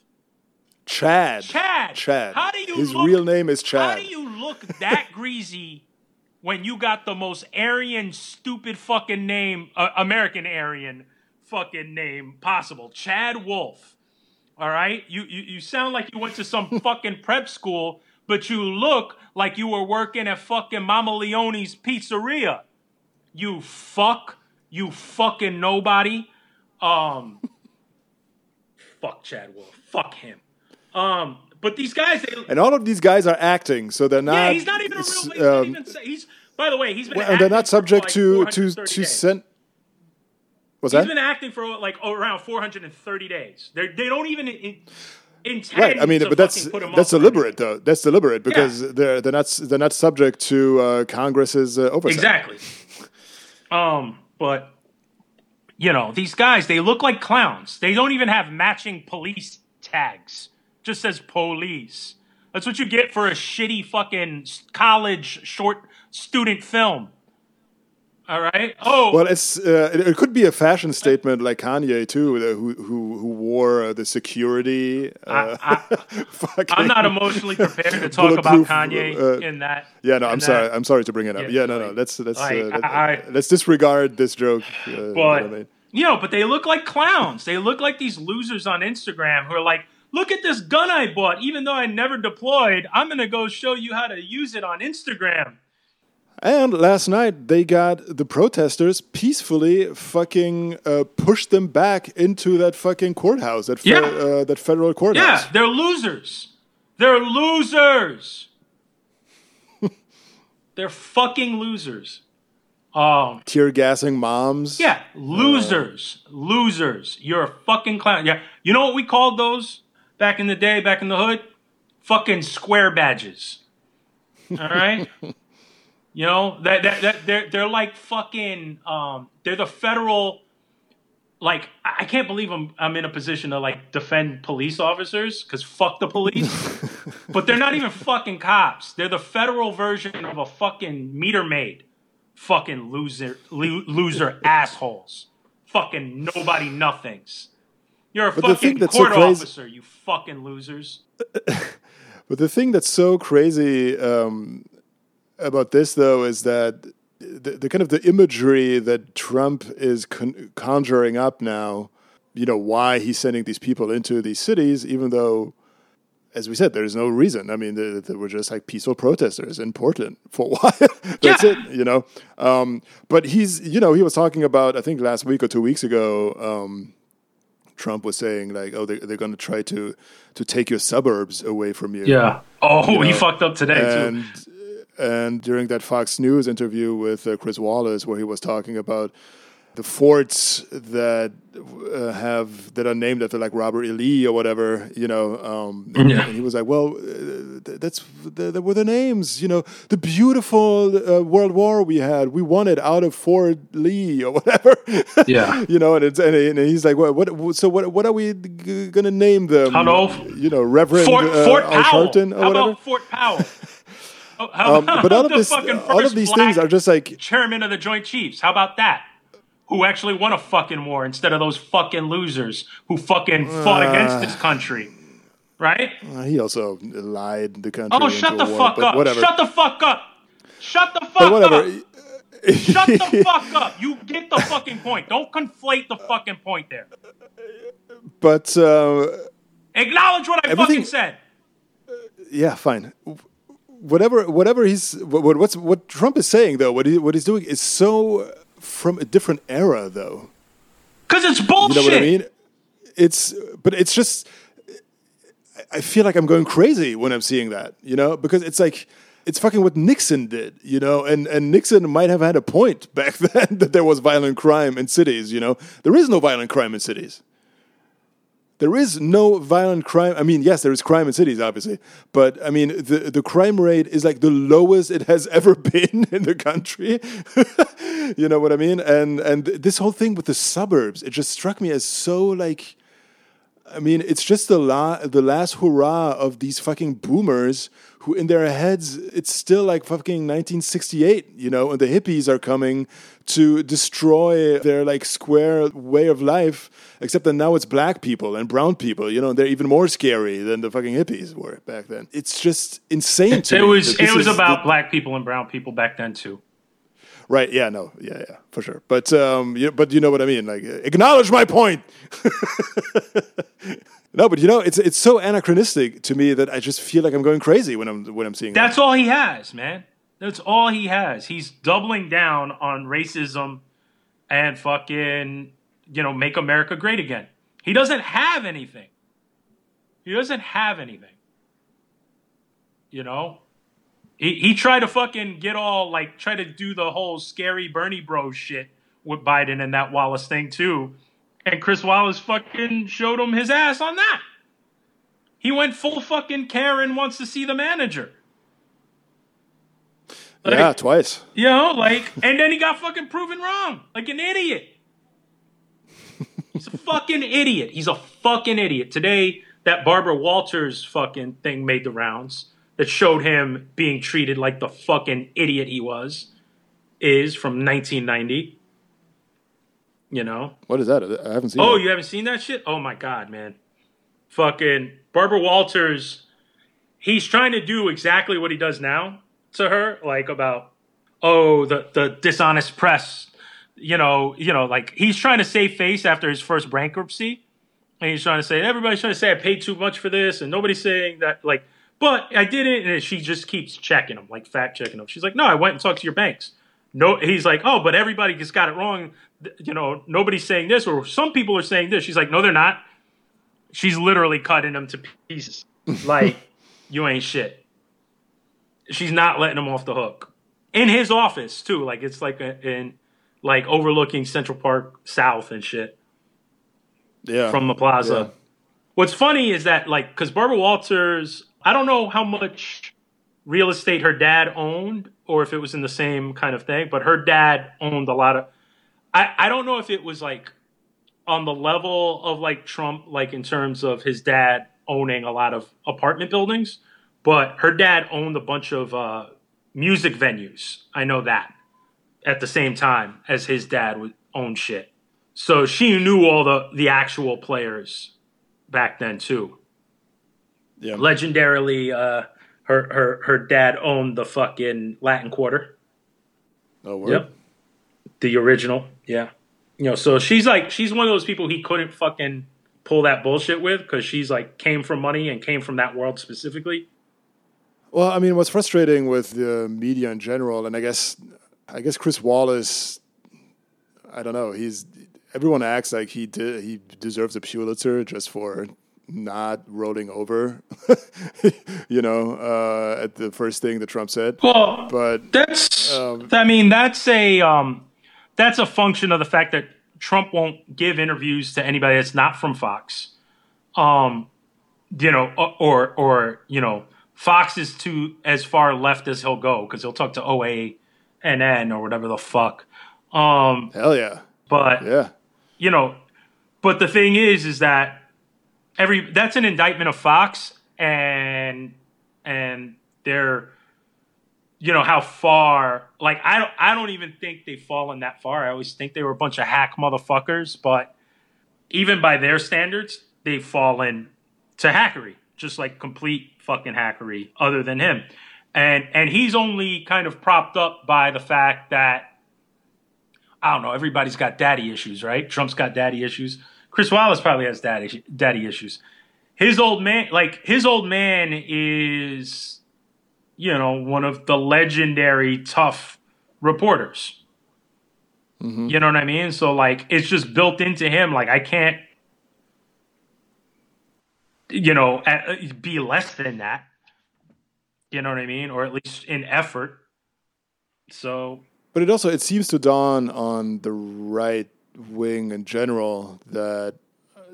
Chad. Chad. Chad. How do you His look- real name is Chad. How do you look that [laughs] greasy when you got the most Aryan, stupid fucking name, uh, American Aryan fucking name possible, Chad Wolf. All right, you, you you sound like you went to some [laughs] fucking prep school, but you look like you were working at fucking Mama Leone's pizzeria. You fuck, you fucking nobody. Um, [laughs] fuck Chad Wolf. Fuck him. Um, but these guys, they, And all of these guys are acting, so they're not. yeah, he's not even a real. He's, um, even, he's by the way, he's been. well, and they're acting not for, subject like, to to to days. send. What's He's that? been acting for like around 430 days. They they don't even in. Right. I mean, but that's fucking put him that's deliberate, though. That's deliberate because they're they're not they're not subject to uh, Congress's uh, oversight. Exactly. Um, but you know, these guys, they look like clowns. They don't even have matching police tags. Just says police. That's what you get for a shitty fucking college short student film. All right. Oh, Well, it's uh, it, it could be a fashion statement like Kanye too, who who who wore uh, the security. Uh, [laughs] fucking- I'm not emotionally prepared to talk about Kanye uh, in that. Yeah, no, I'm that. sorry. I'm sorry to bring it up. Yeah, Yeah, no, no. Let's let's like, uh, let, I- us disregard this joke. Uh, you know But I mean? you know, but they look like clowns. They look like these losers on Instagram who are like, "Look at this gun I bought. Even though I never deployed, I'm gonna go show you how to use it on Instagram." And last night they got the protesters peacefully fucking uh, pushed them back into that fucking courthouse, that fe- Yeah. uh, that federal courthouse. Yeah, they're losers. They're losers. [laughs] they're fucking losers. Um, Tear gassing moms. yeah, losers, losers. You're a fucking clown. Yeah, you know what we called those back in the day, back in the hood? Fucking square badges. All right. [laughs] you know that that, that they're they're like fucking um they're the federal like I can't believe I'm I'm in a position to like defend police officers because fuck the police, [laughs] but they're not even fucking cops. They're the federal version of a fucking meter maid. Fucking loser, lo- loser assholes. Fucking nobody nothings. You're a But fucking that's so court crazy- officer. You fucking losers. [laughs] But the thing that's so crazy um, about this, though, is that the, the kind of the imagery that Trump is con- conjuring up now. You know why he's sending these people into these cities, even though, as we said, there is no reason. I mean, they, they were just like peaceful protesters in Portland [laughs] for a while. [laughs] That's Yeah. it, you know. Um, but he's, you know, he was talking about I think last week or two weeks ago. Um, Trump was saying like, oh, they, they're going to try to to take your suburbs away from you. Yeah. Oh, he know, fucked up today and too. and during that Fox News interview with uh, Chris Wallace, where he was talking about the forts that uh, have that are named after like Robert E. Lee or whatever, you know, um, Yeah. and he was like, well, uh, th- that's th- that were the names, you know, the beautiful uh, World War we had, we won it out of Fort Lee or whatever, [laughs] Yeah. you know, and it's and, and he's like, what, what, so what, what are we g- gonna name them? Hello? you know, Reverend Fort, uh, Fort Powell. Or How whatever. about Fort Powell? [laughs] Oh, Um, but all of this, all of these things are just like chairman of the Joint Chiefs. How about that? Who actually won a fucking war instead of those fucking losers who fucking fought Uh. against this country, right? uh, he also lied the country. Oh, shut the war, fuck up! Whatever. Shut the fuck up! Shut the fuck up! Shut the [laughs] fuck up! You get the fucking point. Don't conflate the fucking point there. but uh, Acknowledge what I fucking said. yeah, fine. Whatever, whatever he's what, what- what's what Trump is saying though, what he what he's doing is so from a different era though. Cause it's bullshit. You know what I mean? It's but it's just I- I feel like I'm going crazy when I'm seeing that, you know, because it's like it's fucking what Nixon did, you know, and and Nixon might have had a point [laughs] back then that there was violent crime in cities, you know. There is no violent crime in cities. There is no violent crime. I mean, yes, there is crime in cities, obviously, but I mean, the the crime rate is like the lowest it has [laughs] ever been in the country. [laughs] you know what I mean? And and this whole thing with the suburbs, it just struck me as so like I mean, it's just the la- the last hurrah of these fucking boomers who, in their heads, it's still like fucking 1968, you know, and the hippies are coming to destroy their like square way of life. Except that now it's black people and brown people, you know, and they're even more scary than the fucking hippies were back then. It's just insane to it me was it was about the- black people and brown people back then too. Right. Yeah. No. Yeah. Yeah. For sure. But um. You, but you know what I mean. Like, acknowledge my point. [laughs] no, but you know, it's it's so anachronistic to me that I just feel like I'm going crazy when I'm when I'm seeing that. That's all he has, man. That's all he has. He's doubling down on racism and fucking, you know, make America great again. He doesn't have anything. He doesn't have anything. You know? He he tried to fucking get all like try to do the whole scary Bernie bro shit with Biden and that Wallace thing too. And Chris Wallace fucking showed him his ass on that. He went full fucking Karen wants to see the manager. Like, yeah, twice. You know, like, and then he got fucking proven wrong, like an idiot. He's a fucking idiot. He's a fucking idiot. Today, that Barbara Walters fucking thing made the rounds that showed him being treated like the fucking idiot he was, is from 1990. You know? What is that? I haven't seen. Oh, that. you haven't seen that shit? Oh my god, man. Fucking Barbara Walters, he's trying to do exactly what he does now to her, like about oh, the the dishonest press, you know, you know, like he's trying to save face after his first bankruptcy. And he's trying to say everybody's trying to say I paid too much for this, and nobody's saying that like, but I didn't. And she just keeps checking him, like fact checking him. She's like, no, I went and talked to your banks. No, he's like, oh, but everybody just got it wrong. You know, nobody's saying this, or some people are saying this. She's like, no, they're not. She's literally cutting them to pieces. [laughs] Like, you ain't shit. She's not letting them off the hook. In his office too, like it's like a, in like overlooking Central Park South and shit yeah. from the plaza. Yeah. What's funny is that like because Barbara Walters, I don't know how much real estate her dad owned or if it was in the same kind of thing, but her dad owned a lot of. I I don't know if it was like on the level of like Trump, like in terms of his dad owning a lot of apartment buildings, but her dad owned a bunch of uh, music venues. I know that at the same time as his dad would own shit. So she knew all the the actual players back then too. yeah. Legendarily, uh, her her her dad owned the fucking Latin Quarter. Oh, word. Yep, the original. Yeah, you know. So she's like she's one of those people he couldn't fucking pull that bullshit with because she's like came from money and came from that world specifically. Well, I mean, what's frustrating with the media in general, and I guess, I guess Chris Wallace, I don't know. He's everyone acts like he did. He deserves a Pulitzer just for not rolling over, [laughs] you know, uh, at the first thing that Trump said. Well, But That's Um, I mean that's a um that's a function of the fact that Trump won't give interviews to anybody that's not from Fox. Um you know or or, you know Fox is too as far left as he'll go cuz he'll talk to OANN or whatever the fuck. Um hell yeah, but yeah, you know, but the thing is, is that every that's an indictment of Fox and and they're, you know, how far. Like I don't, I don't even think they've fallen that far. I always think they were a bunch of hack motherfuckers, but even by their standards, they've fallen to hackery, just like complete fucking hackery. Other than him, and and he's only kind of propped up by the fact that I don't know. Everybody's got daddy issues, right? Trump's got daddy issues. Chris Wallace probably has daddy daddy issues. His old man, like his old man, is you know one of the legendary tough reporters. Mm-hmm. You know what I mean? So like it's just built into him. Like I can't, you know, be less than that. You know what I mean? Or at least in effort. So But it also it seems to dawn on the right wing in general that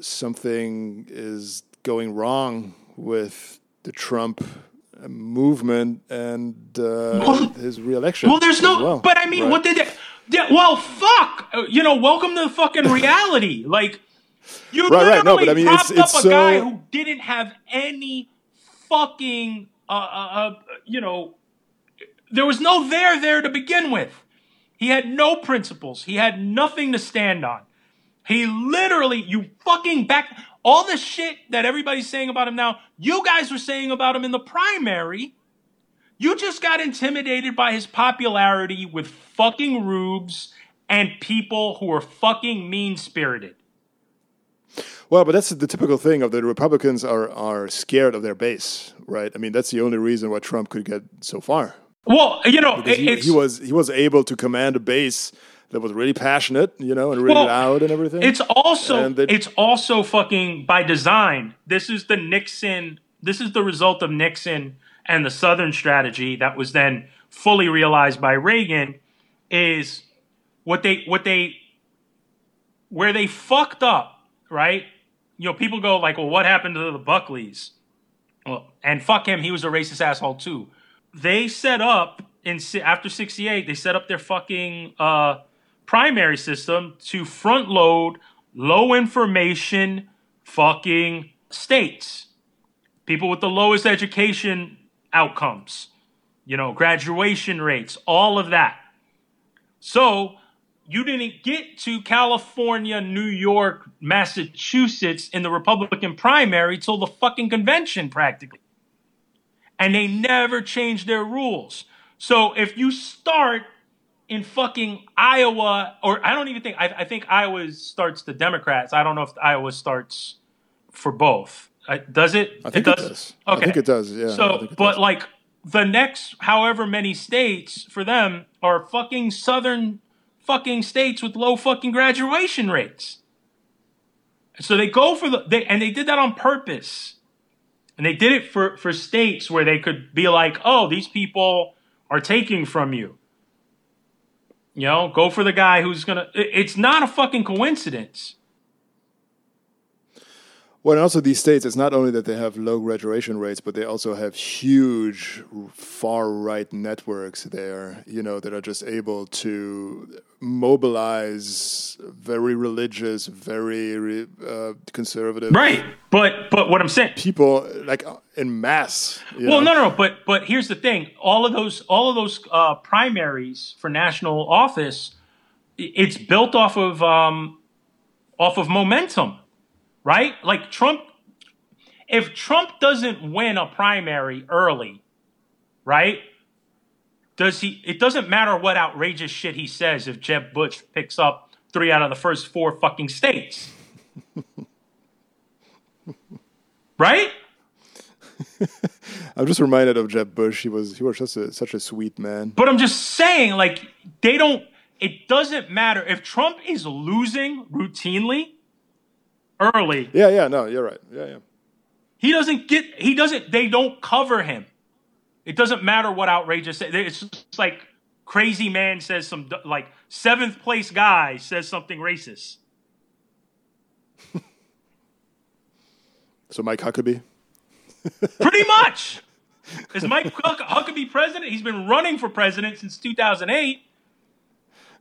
something is going wrong with the Trump movement and uh, his reelection. Well, there's no. well, but I mean, right? what did they? Yeah, well, fuck. You know, welcome to the fucking reality. like, You Right, right. No, literally but I mean, propped it's- up it's a guy who didn't have any fucking, uh, uh, uh, you know, there was no there there to begin with. He had no principles. He had nothing to stand on. He literally, you fucking back all the shit that everybody's saying about him now. You guys were saying about him in the primary. You just got intimidated by his popularity with fucking rubes and people who are fucking mean spirited. Well, but that's the typical thing of the Republicans are are scared of their base, right? I mean, that's the only reason why Trump could get so far. Well, you know, he, it's he was he was able to command a base that was really passionate, you know, and really Well, loud and everything. it's also it's also fucking by design. This is the Nixon. This is the result of Nixon and the Southern strategy that was then fully realized by Reagan. Is what they what they where they fucked up, right? You know, people go like, "Well, what happened to the Buckleys?" Well, and fuck him, he was a racist asshole too. They set up in after '68, they set up their fucking uh, primary system to front load low information fucking states, people with the lowest education outcomes, you know, graduation rates, all of that. So you didn't get to California, New York, Massachusetts in the Republican primary till the fucking convention practically. And they never changed their rules. So if you start in fucking Iowa, or I don't even think, I, I think Iowa starts the Democrats. I don't know if Iowa starts for both. Uh, does it? I think it does. I think it does, yeah, So, but does. like the next however many states for them are fucking southern fucking states with low fucking graduation rates. So they go for the they and they did that on purpose. And they did it for for states where they could be like, "Oh, these people are taking from you." You know, go for the guy who's to it's not a fucking coincidence. Well, and also these states, it's not only that they have low graduation rates, but they also have huge far right networks there, you know, that are just able to mobilize very religious, very uh, conservative Right. But but what I'm saying people like in mass. Well, know? no, no, no, but but here's the thing: all of those, all of those uh, primaries for national office, it's built off of um, off of momentum, right? Like Trump, if Trump doesn't win a primary early, right? Does he? It doesn't matter what outrageous shit he says if Jeb Bush picks up three out of the first four fucking states, [laughs] right? I'm just reminded of Jeb Bush. He was he was just a, such a sweet man. But I'm just saying, like, they don't, it doesn't matter. If Trump is losing routinely early, Yeah, yeah, no, you're right. Yeah, yeah. he doesn't get, he doesn't, they don't cover him. It doesn't matter what outrageous, it's just like crazy man says some, like, seventh place guy says something racist. [laughs] So Mike Huckabee. [laughs] Pretty much. Is Mike Huck- Huckabee president? He's been running for president since 2008.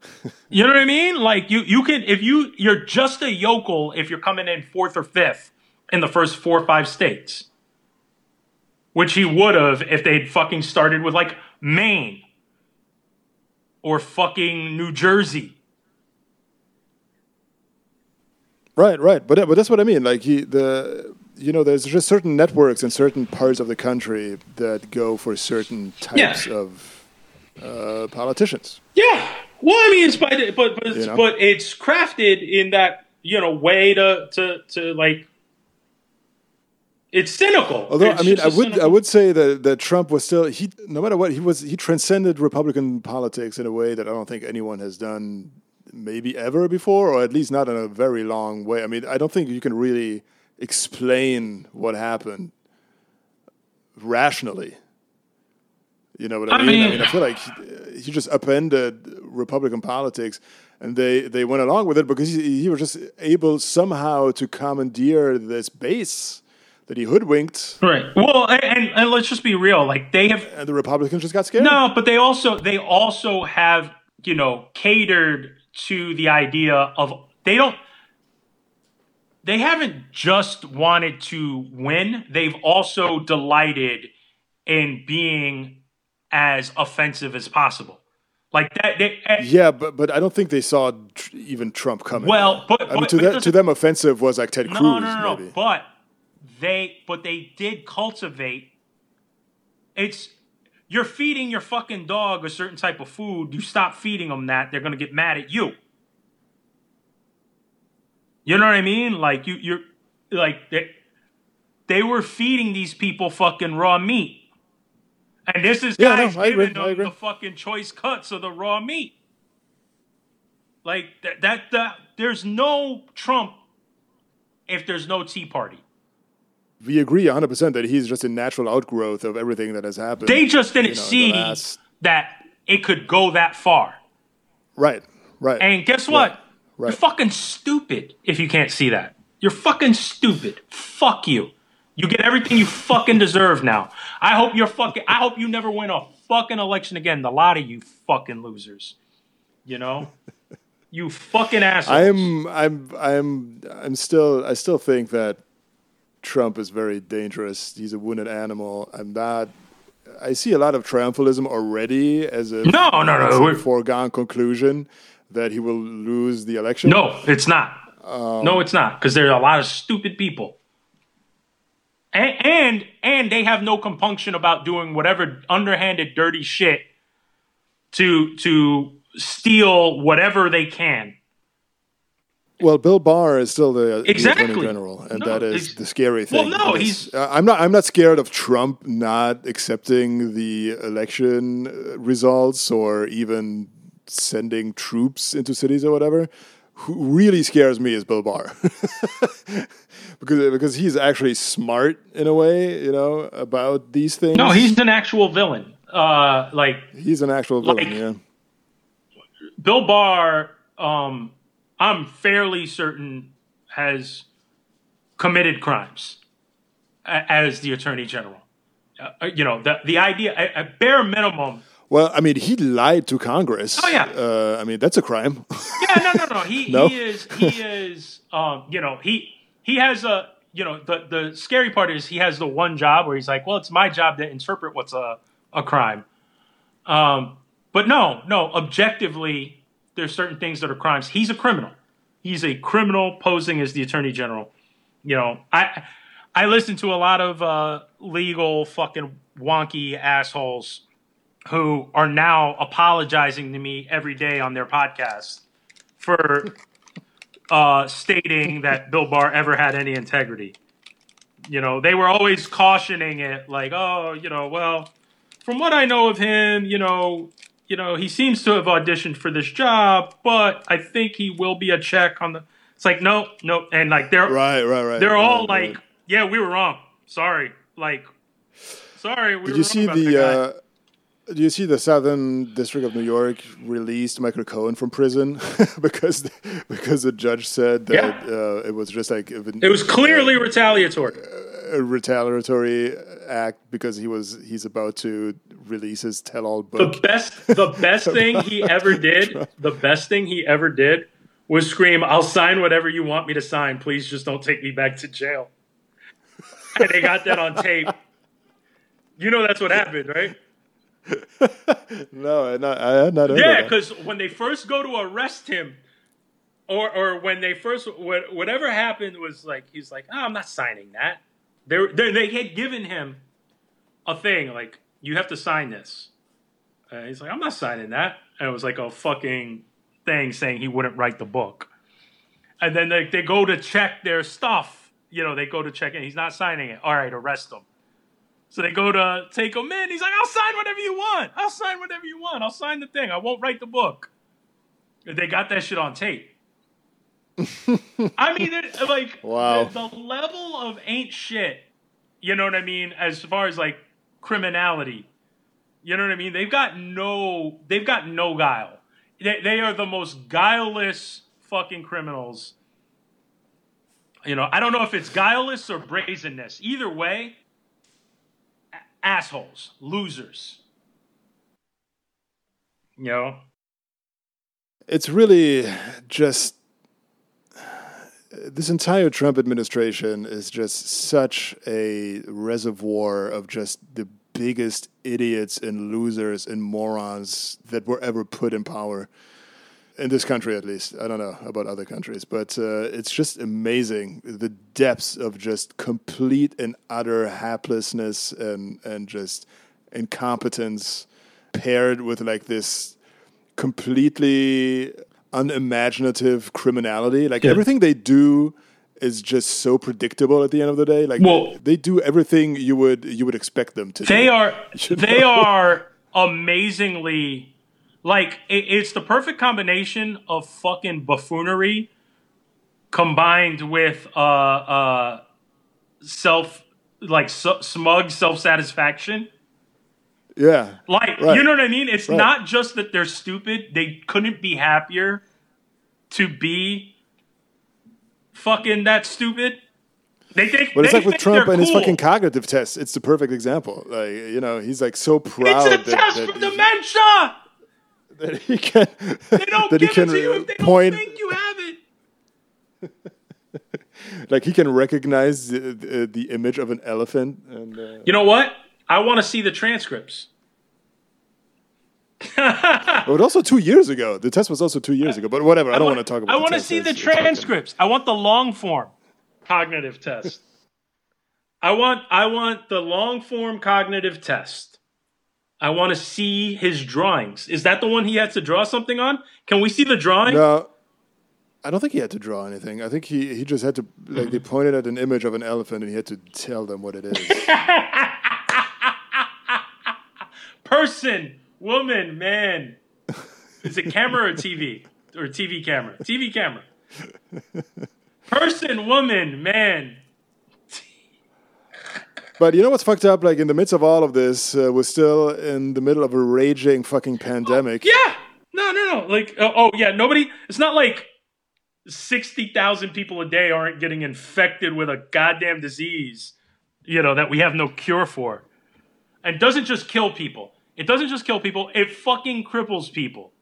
[laughs] You know what I mean? Like you, you can if you you're just a yokel if you're coming in fourth or fifth in the first four or five states, which he would have if they'd fucking started with like Maine or fucking New Jersey. Right, right. But but that's what I mean. Like he the you know there's just certain networks in certain parts of the country that go for certain types Yeah. of uh, politicians. Yeah. Well, I mean, it's by the, but but You know? but it's crafted in that you know way to to to like. It's cynical. Although It's I mean, I would I would say that that Trump was still he no matter what he was he transcended Republican politics in a way that I don't think anyone has done maybe ever before, or at least not in a very long way. I mean, I don't think you can really explain what happened rationally. You know what I, I mean? I mean- mean, I feel like he, he just upended Republican politics, and they, they went along with it because he, he was just able somehow to commandeer this base that he hoodwinked, right. Well, and, and let's just be real. Like they have and the Republicans just got scared. no, but they also they also have you know catered to the idea of they don't. they haven't just wanted to win, they've also delighted in being as offensive as possible. Like that. They, eh, yeah, but but I don't think they saw tr- even Trump coming. Well, but, I mean, but, to, but that, to them, offensive was like Ted Cruz. No, no, no, maybe. no. But they, but they did cultivate. It's you're feeding your fucking dog a certain type of food. You stop feeding them that, they're gonna get mad at you. You know what I mean? Like you, you're like they, they were feeding these people fucking raw meat. And this is Yeah, guys no, giving them the fucking choice cuts of the raw meat. Like that, that, that, there's no Trump if there's no Tea Party. we agree 100 percent that he's just a natural outgrowth of everything that has happened. They just didn't you know, see last- that it could go that far. right, right. And guess what? Right, You're fucking stupid if you can't see that. You're fucking stupid. Fuck you. You get everything you fucking deserve now. I hope you're fucking. I hope you never win a fucking election again. The lot of you fucking losers. You know, [laughs] you fucking assholes. I'm I'm I'm I'm still I still think that Trump is very dangerous. He's a wounded animal. I'm not. I see a lot of triumphalism already as a No, no, no, a foregone conclusion that he will lose the election. No, it's not. Um, no, it's not because there are a lot of stupid people, and, and and they have no compunction about doing whatever underhanded, dirty shit to to steal whatever they can. Well, Bill Barr is still the, Exactly. attorney general, and No, that is the scary thing. Well, no, he's- uh, I'm not. I'm not scared of Trump not accepting the election uh, results or even sending troops into cities or whatever. Who really scares me is Bill Barr, [laughs] because because he's actually smart in a way, you know, about these things. No, he's an actual villain. Uh, like he's an actual villain. like- yeah. Bill Barr, um, I'm fairly certain has committed crimes as the attorney general. Uh, you know, the the idea, at at bare minimum. Well, I mean, he lied to Congress. Oh, yeah. Uh, I mean, that's a crime. Yeah, no, no, no. He [laughs] No? he is he is um, you know, he he has a you know, the the scary part is he has the one job where he's like, well, it's my job to interpret what's a a crime. Um, but no, no, objectively, there's certain things that are crimes. He's a criminal. He's a criminal posing as the attorney general. You know, I I listen to a lot of uh, legal fucking wonky assholes who are now apologizing to me every day on their podcast for uh, stating that Bill Barr ever had any integrity. You know, they were always cautioning it, like, oh, you know, well, from what I know of him, you know, you know, he seems to have auditioned for this job, but I think he will be a check on the. It's like no, no, and like they're right, right, right. they're all right, like, right. yeah, we were wrong. Sorry, like, sorry. We Did were you wrong see about the? Uh, do you see the Southern District of New York released Michael Cohen from prison [laughs] because because the judge said that Yeah. uh, it was just like it was clearly retaliatory. a retaliatory act because he was he's about to release his tell-all book. The book. best, the best [laughs] thing he ever did, the best thing he ever did was scream, "I'll sign whatever you want me to sign. Please, just don't take me back to jail." And they got that on tape. You know that's what happened, right? [laughs] no, not, I had not Yeah, because when they first go to arrest him, or or when they first what, whatever happened was like he's like, oh, I'm not signing that. They they they had given him a thing like you have to sign this. And he's like, I'm not signing that. And it was like a fucking thing saying he wouldn't write the book. And then they, they go to check their stuff. You know, they go to check it. He's not signing it. All right, arrest him. So they go to take him in. He's like, I'll sign whatever you want. I'll sign whatever you want. I'll sign the thing. I won't write the book. They got that shit on tape. [laughs] I mean, like, Wow. the, the level of ain't shit, you know what I mean, as far as like criminality. You know what I mean? They've got no, they've got no guile. They, they are the most guileless fucking criminals. You know, I don't know if it's guileless or brazenness. Either way, assholes, losers. You know, it's really just this entire Trump administration is just such a reservoir of just the biggest idiots and losers and morons that were ever put in power in this country at least i don't know about other countries but uh, it's just amazing the depths of just complete and utter haplessness and and just incompetence paired with like this completely unimaginative criminality like Yeah. everything they do is just so predictable at the end of the day like Well- they do everything you would you would expect them to They do. are You [laughs] they are amazingly like it, it's the perfect combination of fucking buffoonery combined with uh uh self like su- smug self satisfaction. yeah Like Right. you know what I mean? It's Right. not just that they're stupid; they couldn't be happier to be fucking that stupid. They think, But it's like with Trump and his fucking cognitive tests. It's the perfect example. Like you know, he's like so proud. It's a that, test that for dementia. That he can They don't give it to you if they point don't think you have it. [laughs] like he can recognize the, the, the image of an elephant and uh, You know what? I want to see the transcripts. but also two years ago. The test was also two years ago. But whatever. I, don't wa- want to talk about. I want to see the It's- it's transcripts. I want the long form cognitive test. [laughs] I want I want the long form cognitive test. I want to see his drawings. Is that the one he had to draw something on? Can we see the drawing? No, I don't think he had to draw anything. I think he he just had to like they pointed at an image of an elephant and he had to tell them what it is. [laughs] Person, woman, man. Is it camera or TV? Or TV camera? TV camera. [laughs] Person, woman, man. But you know what's fucked up? Like in the midst of all of this, uh, we're still in the middle of a raging fucking pandemic. Yeah. No, no, no. Like, uh, oh, yeah. Nobody. It's not like sixty thousand people a day aren't getting infected with a goddamn disease, you know, that we have no cure for, and doesn't just kill people. It doesn't just kill people. It fucking cripples people.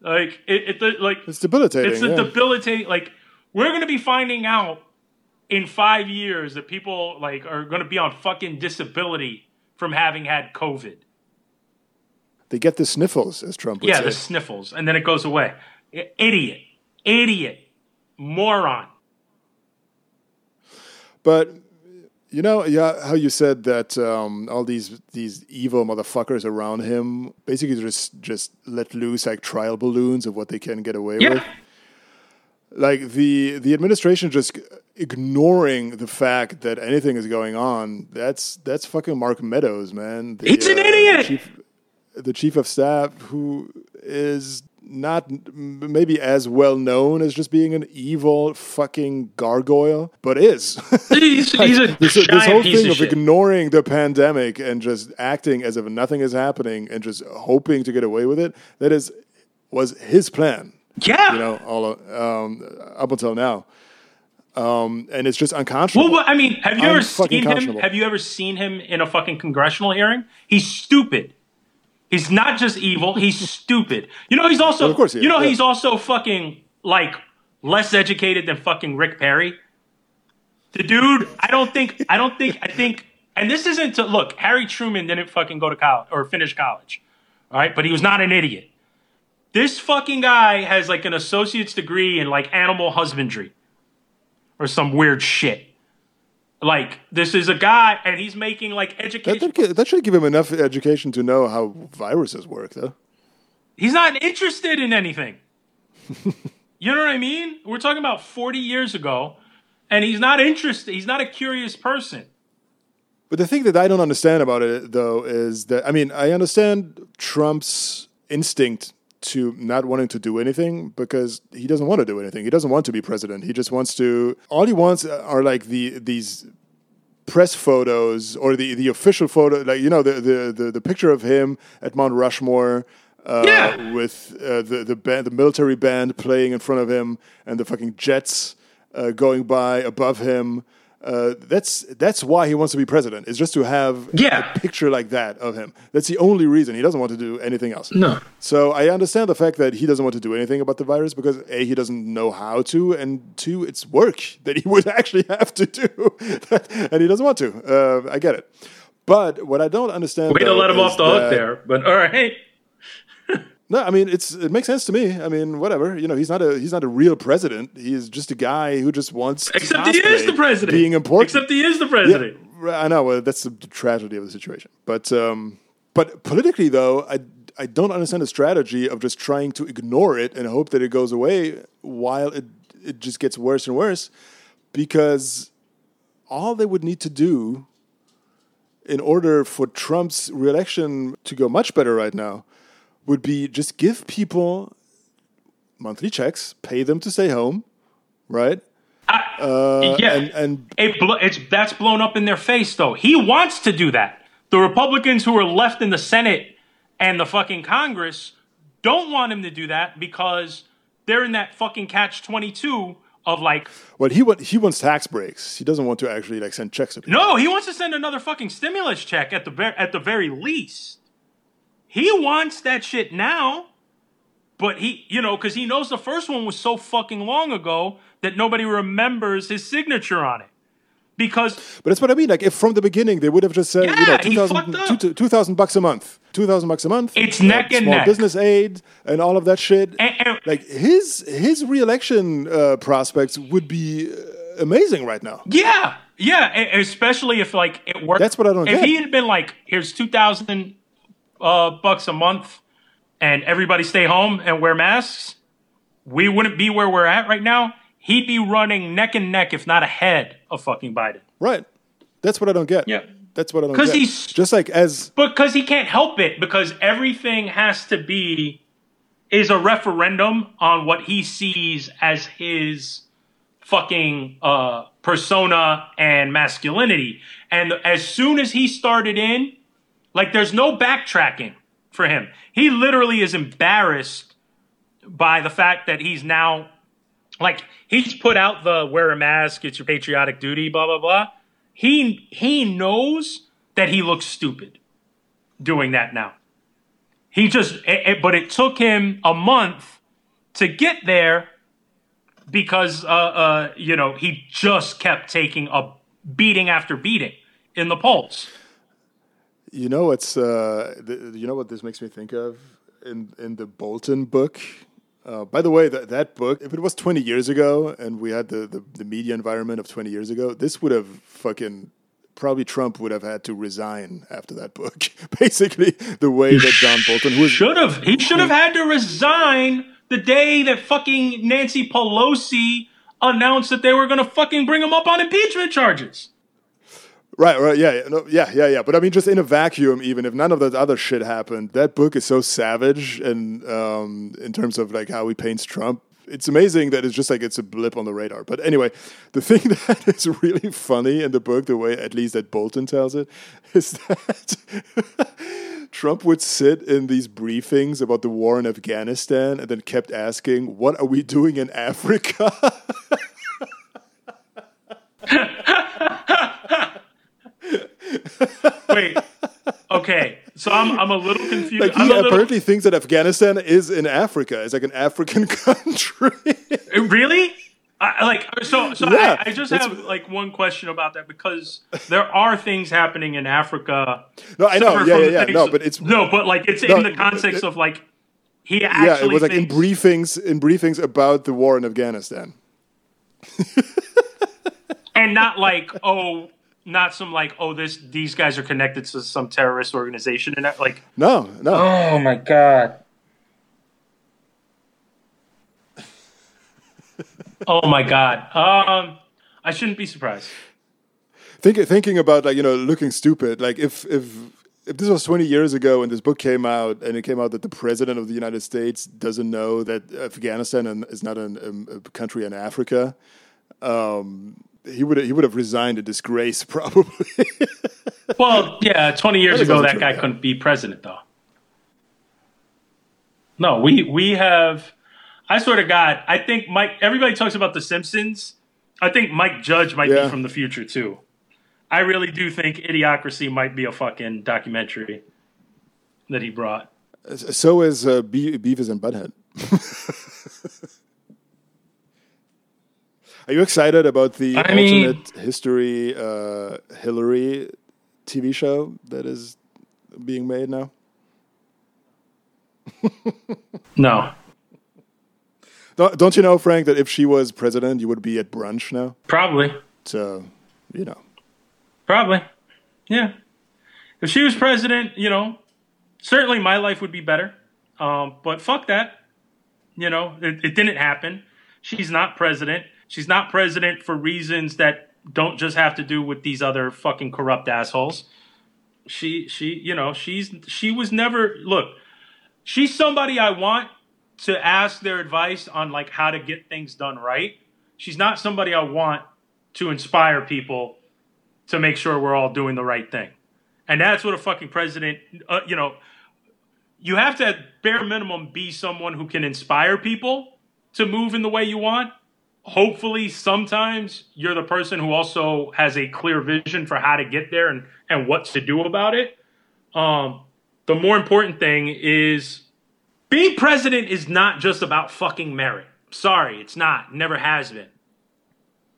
Like it, it like It's debilitating. it's a yeah. debilitating. Like we're gonna be finding out in five years that people like are gonna be on fucking disability from having had COVID. they get the sniffles, as Trump would Yeah, say. the sniffles, and then it goes away. Idiot, idiot, moron. But you know, yeah, how you said that um, all these these evil motherfuckers around him basically just just let loose like trial balloons of what they can get away Yeah, with. Like the the administration just ignoring the fact that anything is going on. That's that's fucking Mark Meadows, man. The, He's an the idiot! chief, the chief of staff who is not maybe as well known as just being an evil fucking gargoyle, but is. [laughs] he's, he's a this, this whole thing of of ignoring the pandemic and just acting as if nothing is happening and just hoping to get away with it that is was his plan yeah. you know all um, up until now um, and it's just unconscionable well, well, I mean, have you ever seen him? Have you ever seen him in a fucking congressional hearing? He's stupid. He's not just evil. He's stupid. You know, he's also. Well, of course he you know, yeah. he's also fucking like less educated than fucking Rick Perry. The dude, I don't think. I don't think. I think. And this isn't to look. Harry Truman didn't fucking go to college or finish college. All right, but he was not an idiot. This fucking guy has like an associate's degree in like animal husbandry or some weird shit. Like this is a guy, and he's making like education. that, gi- that should give him enough education to know how viruses work though He's not interested in anything. [laughs] you know what I mean? We're talking about forty years ago, and he's not interested. He's not a curious person. But the thing that I don't understand about it, though, is that I mean, I understand Trump's instinct to not wanting to do anything because he doesn't want to do anything. He doesn't want to be president. He just wants to. All he wants are like the these press photos or the the official photo, like you know, the the the, the picture of him at Mount Rushmore. Uh, Yeah. with uh, the the band, the military band playing in front of him, and the fucking jets uh, going by above him, Uh, that's that's why he wants to be president. Is just to have Yeah. a picture like that of him. That's the only reason he doesn't want to do anything else. No. So I understand the fact that he doesn't want to do anything about the virus because a he doesn't know how to, and two it's work [laughs] that he would actually have to do, [laughs] and he doesn't want to. Uh, I get it, but what I don't understand. Way to let him off the hook there. But all right. No, I mean it's it makes sense to me. I mean, whatever. You know, he's not a he's not a real president. He's just a guy who just wants. to Except he is the president. Being important. Except he is the president. right, I know. Well, that's the tragedy of the situation. But um, but politically, though, I I don't understand the strategy of just trying to ignore it and hope that it goes away while it it just gets worse and worse, because all they would need to do in order for Trump's reelection to go much better right now would be just give people monthly checks, pay them to stay home, right? Uh, yeah. and, and It blo- it's that's blown up in their face though. He wants to do that. The Republicans who are left in the Senate and the fucking Congress don't want him to do that because they're in that fucking catch twenty two of like, Well, he want, he wants tax breaks. He doesn't want to actually like send checks to people. no, he wants to send another fucking stimulus check at the ver- at the very least. He wants that shit now, but he, you know, because he knows the first one was so fucking long ago that nobody remembers his signature on it. Because But that's what I mean. Like if from the beginning they would have just said, you know, Yeah, 2000, two- 2000 bucks a month, two thousand bucks a month. It's neck and small neck. business aid and all of that shit. And- and- like his his reelection uh, prospects would be uh, amazing right now. Yeah, yeah, especially if like it worked. That's what I don't know. If get. he had been like, "Here's two thousand uh, bucks a month, and everybody stay home and wear masks," we wouldn't be where we're at right now. He'd be running neck and neck, if not ahead of fucking Biden. Right. That's what I don't get. Yeah. That's what I don't get. Because he's- just like as Because he can't help it, because everything has to be is a referendum on what he sees as his fucking uh, persona and masculinity. And as soon as he started in, like there's no backtracking for him. He literally is embarrassed by the fact that he's now like he's put out the wear a mask, it's your patriotic duty, blah blah blah. He he knows that he looks stupid doing that now. He just, it, it- but it took him a month to get there because, uh, uh, you know, he just kept taking a beating after beating in the polls. You know it's uh the, you know what this makes me think of in in the Bolton book. Uh, by the way, that that book, if it was 20 years ago and we had the, the, the media environment of 20 years ago, this would have fucking probably Trump would have had to resign after that book. [laughs] Basically, the way that John Bolton, who Should have, he should have had to resign the day that fucking Nancy Pelosi announced that they were going to fucking bring him up on impeachment charges. Right, right, yeah, yeah, no, yeah, yeah, yeah. But I mean, just in a vacuum, even if none of that other shit happened, that book is so savage, and um, in terms of like how he paints Trump, it's amazing that it's just like it's a blip on the radar. But anyway, the [laughs] thing that is really funny in the book, the way at least that Bolton tells it, [laughs] is that [laughs] Trump would sit in these briefings about the war in Afghanistan, and then kept asking, "What are we doing in Africa?" Wait. Okay. So I'm, I'm a little confused. like he little, apparently thinks that Afghanistan is in Africa. It's like an African [laughs] country. Really? I, like so. So Yeah, I, I just have like one question about that because there are things happening in Africa. no, I know. Yeah, yeah, yeah. No, but it's no, but like it's No, in the context it- of like he yeah. actually It was like in briefings in briefings about the war in Afghanistan. [laughs] and not like oh, not some like oh this these guys are connected to some terrorist organization and that like No, no. oh my god. oh my god. Um, I shouldn't be surprised. Think, thinking about like you know looking stupid. Like if if if this was 20 years ago and this book came out and it came out that the president of the United States doesn't know that Afghanistan is not an, um, a country in Africa, um, he would he would have resigned in disgrace [laughs] probably. Well, yeah, 20 years That ago, that true, guy yeah. couldn't be president, though. No, we we have. I swear to God, I think Mike. Everybody talks about The Simpsons. I think Mike Judge might Yeah. be from the future too. I really do think Idiocracy might be a fucking documentary that he brought. So is uh, Be- Beavis and Butthead. [laughs] Are you excited about the I mean- alternate history uh, Hillary TV show that is being made now? [laughs] No, Don't, don't you know, Frank, that if she was president, you would be at brunch now? probably, So, you know. probably, yeah. If she was president, you know, certainly my life would be better. Um, but fuck that. You know, it, it didn't happen. She's not president. She's not president for reasons that don't just have to do with these other fucking corrupt assholes. She, she, you know, she's she was never look. She's somebody I want to ask their advice on like how to get things done right. She's not somebody I want to inspire people to make sure we're all doing the right thing. And that's what a fucking president, uh, you know, you have to at bare minimum be someone who can inspire people to move in the way you want. Hopefully, sometimes you're the person who also has a clear vision for how to get there and, and what to do about it. Um, the more important thing is being president is not just about fucking merit. Sorry, it's not. Never has been.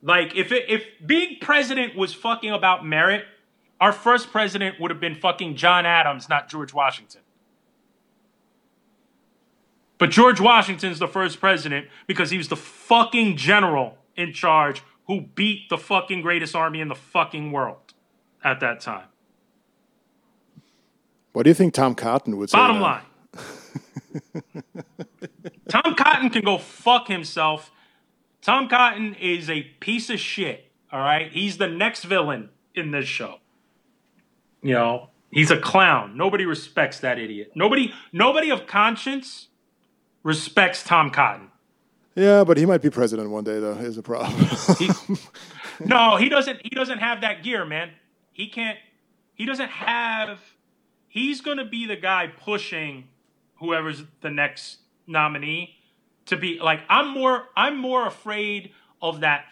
Like if it, if being president was fucking about merit, our first president would have been fucking John Adams, not George Washington. But George Washington's the first president because he was the fucking general in charge who beat the fucking greatest army in the fucking world at that time. What do you think Tom Cotton would say? Bottom line. [laughs] Tom Cotton can go fuck himself. Tom Cotton is a piece of shit. All right. He's the next villain in this show. You know, he's a clown. Nobody respects that idiot. Nobody, nobody of conscience respects Tom Cotton. Yeah, but he might be president one day, though. Is a problem. [laughs] No, he doesn't. He doesn't have that gear, man. He can't. He doesn't have. He's going to be the guy pushing whoever's the next nominee to be like. I'm more. I'm more afraid of that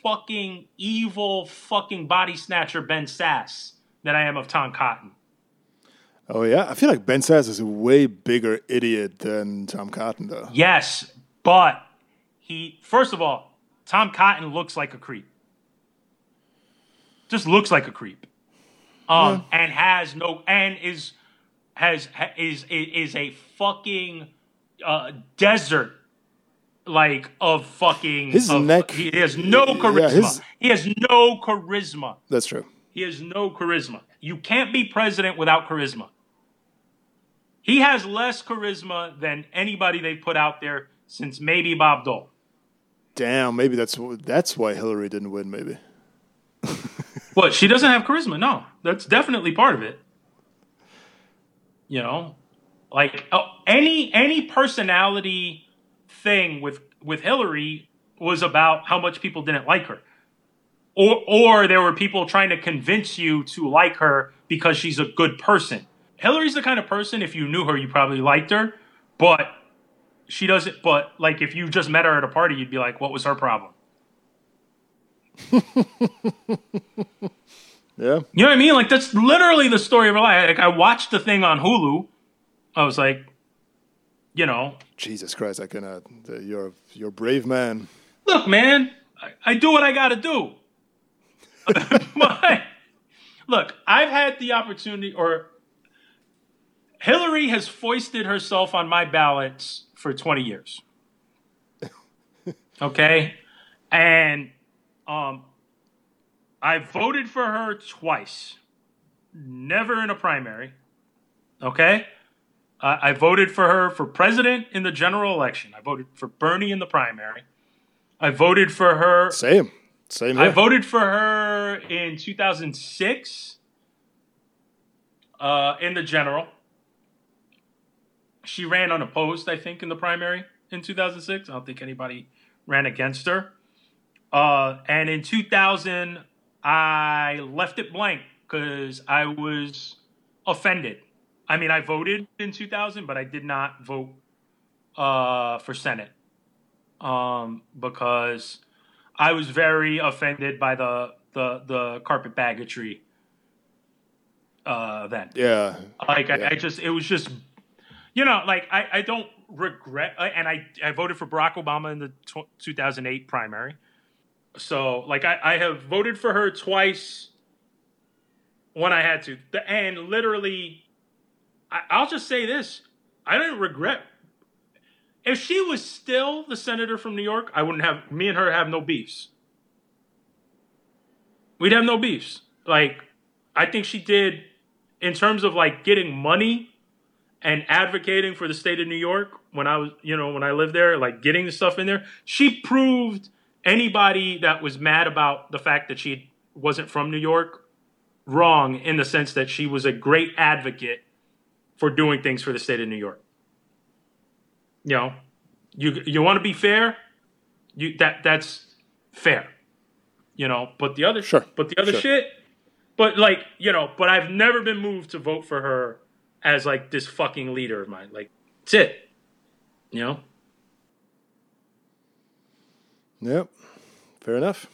fucking evil fucking body snatcher Ben Sasse than I am of Tom Cotton. Oh yeah, I feel like Ben Sasse is a way bigger idiot than Tom Cotton, though. Yes, but he. First of all, Tom Cotton looks like a creep. Just looks like a creep. Um, and has no and is has is is a fucking uh, desert like of fucking His of- neck- He has no charisma. his- he has no charisma. That's true. He has no charisma. You can't be president without charisma. He has less charisma than anybody they've put out there since maybe Bob Dole. Damn, maybe that's that's why Hillary didn't win. Maybe. [laughs] What? She doesn't have charisma. No, that's definitely part of it. You know, like oh, any any personality thing with with Hillary was about how much people didn't like her, or or there were people trying to convince you to like her because she's a good person. Hillary's the kind of person if you knew her, you probably liked her, but she doesn't. But like if you just met her at a party, you'd be like, what was her problem? [laughs] Yeah. You know what I mean? Like that's literally the story of her life. Like I watched the thing on Hulu. I was like, you know, Jesus Christ, I cannot. You're you're a brave man. look, man, I, I do what I got to do. [laughs] [laughs] My, look, I've had the opportunity, or Hillary has foisted herself on my ballots for 20 years. [laughs] Okay, and um, I voted for her twice, never in a primary. Okay. Uh, I voted for her for president in the general election. I voted for Bernie in the primary. I voted for her. Same. Same I voted for her in 2006 uh, in the general. She ran unopposed, I think, in the primary in 2006. I don't think anybody ran against her. Uh, and in 2000, I left it blank because I was offended. I mean, I voted in 2000, but I did not vote uh, for Senate um, because I was very offended by the the the carpet baggage uh, then. Yeah. Like Yeah. I, I just, it was just, you know, like I, I don't regret, uh, and I, I voted for Barack Obama in the tw 2008 primary. So like I, I have voted for her twice when I had to, and literally, I, I'll just say this: I didn't regret. If she was still the senator from New York, I wouldn't have me and her have no beefs. We'd have no beefs. Like I think she did in terms of like getting money and advocating for the state of New York when I was, you know, when I lived there, like getting the stuff in there, she proved anybody that was mad about the fact that she wasn't from New York wrong in the sense that she was a great advocate for doing things for the state of New York. You know, you you want to be fair, you that that's fair. You know, but the other Sure, but the other sure. shit but like, you know, but I've never been moved to vote for her as like this fucking leader of mine. Like, that's it. You know? Yep. Fair enough.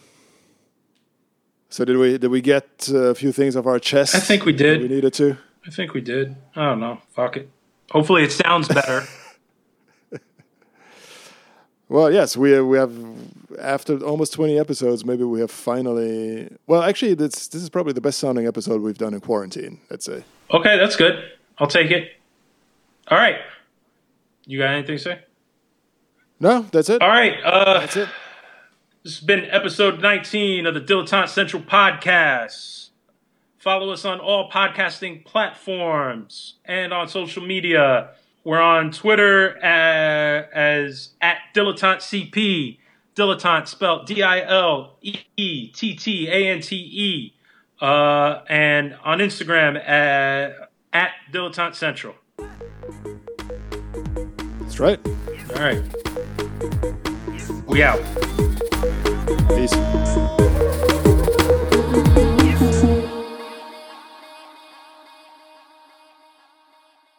So did we did we get uh, a few things off our chest? I think we did. We needed to. I think we did. I don't know. Fuck it. Hopefully it sounds better. [laughs] Well, yes, we we have after almost twenty episodes. Maybe we have finally. Well, actually, this this is probably the best sounding episode we've done in quarantine. Let's say. okay, that's good. I'll take it. All right. You got anything to say? No, that's it. All right. Uh, That's it. This has been episode 19 of the Dilettante Central podcast. Follow us on all podcasting platforms and on social media. We're on Twitter uh, as at Dilettante CP. Dilettante spelled D I L E E T T A N T E. Uh, and on Instagram at, at Dilettante Central. That's right. All right. We out. Peace.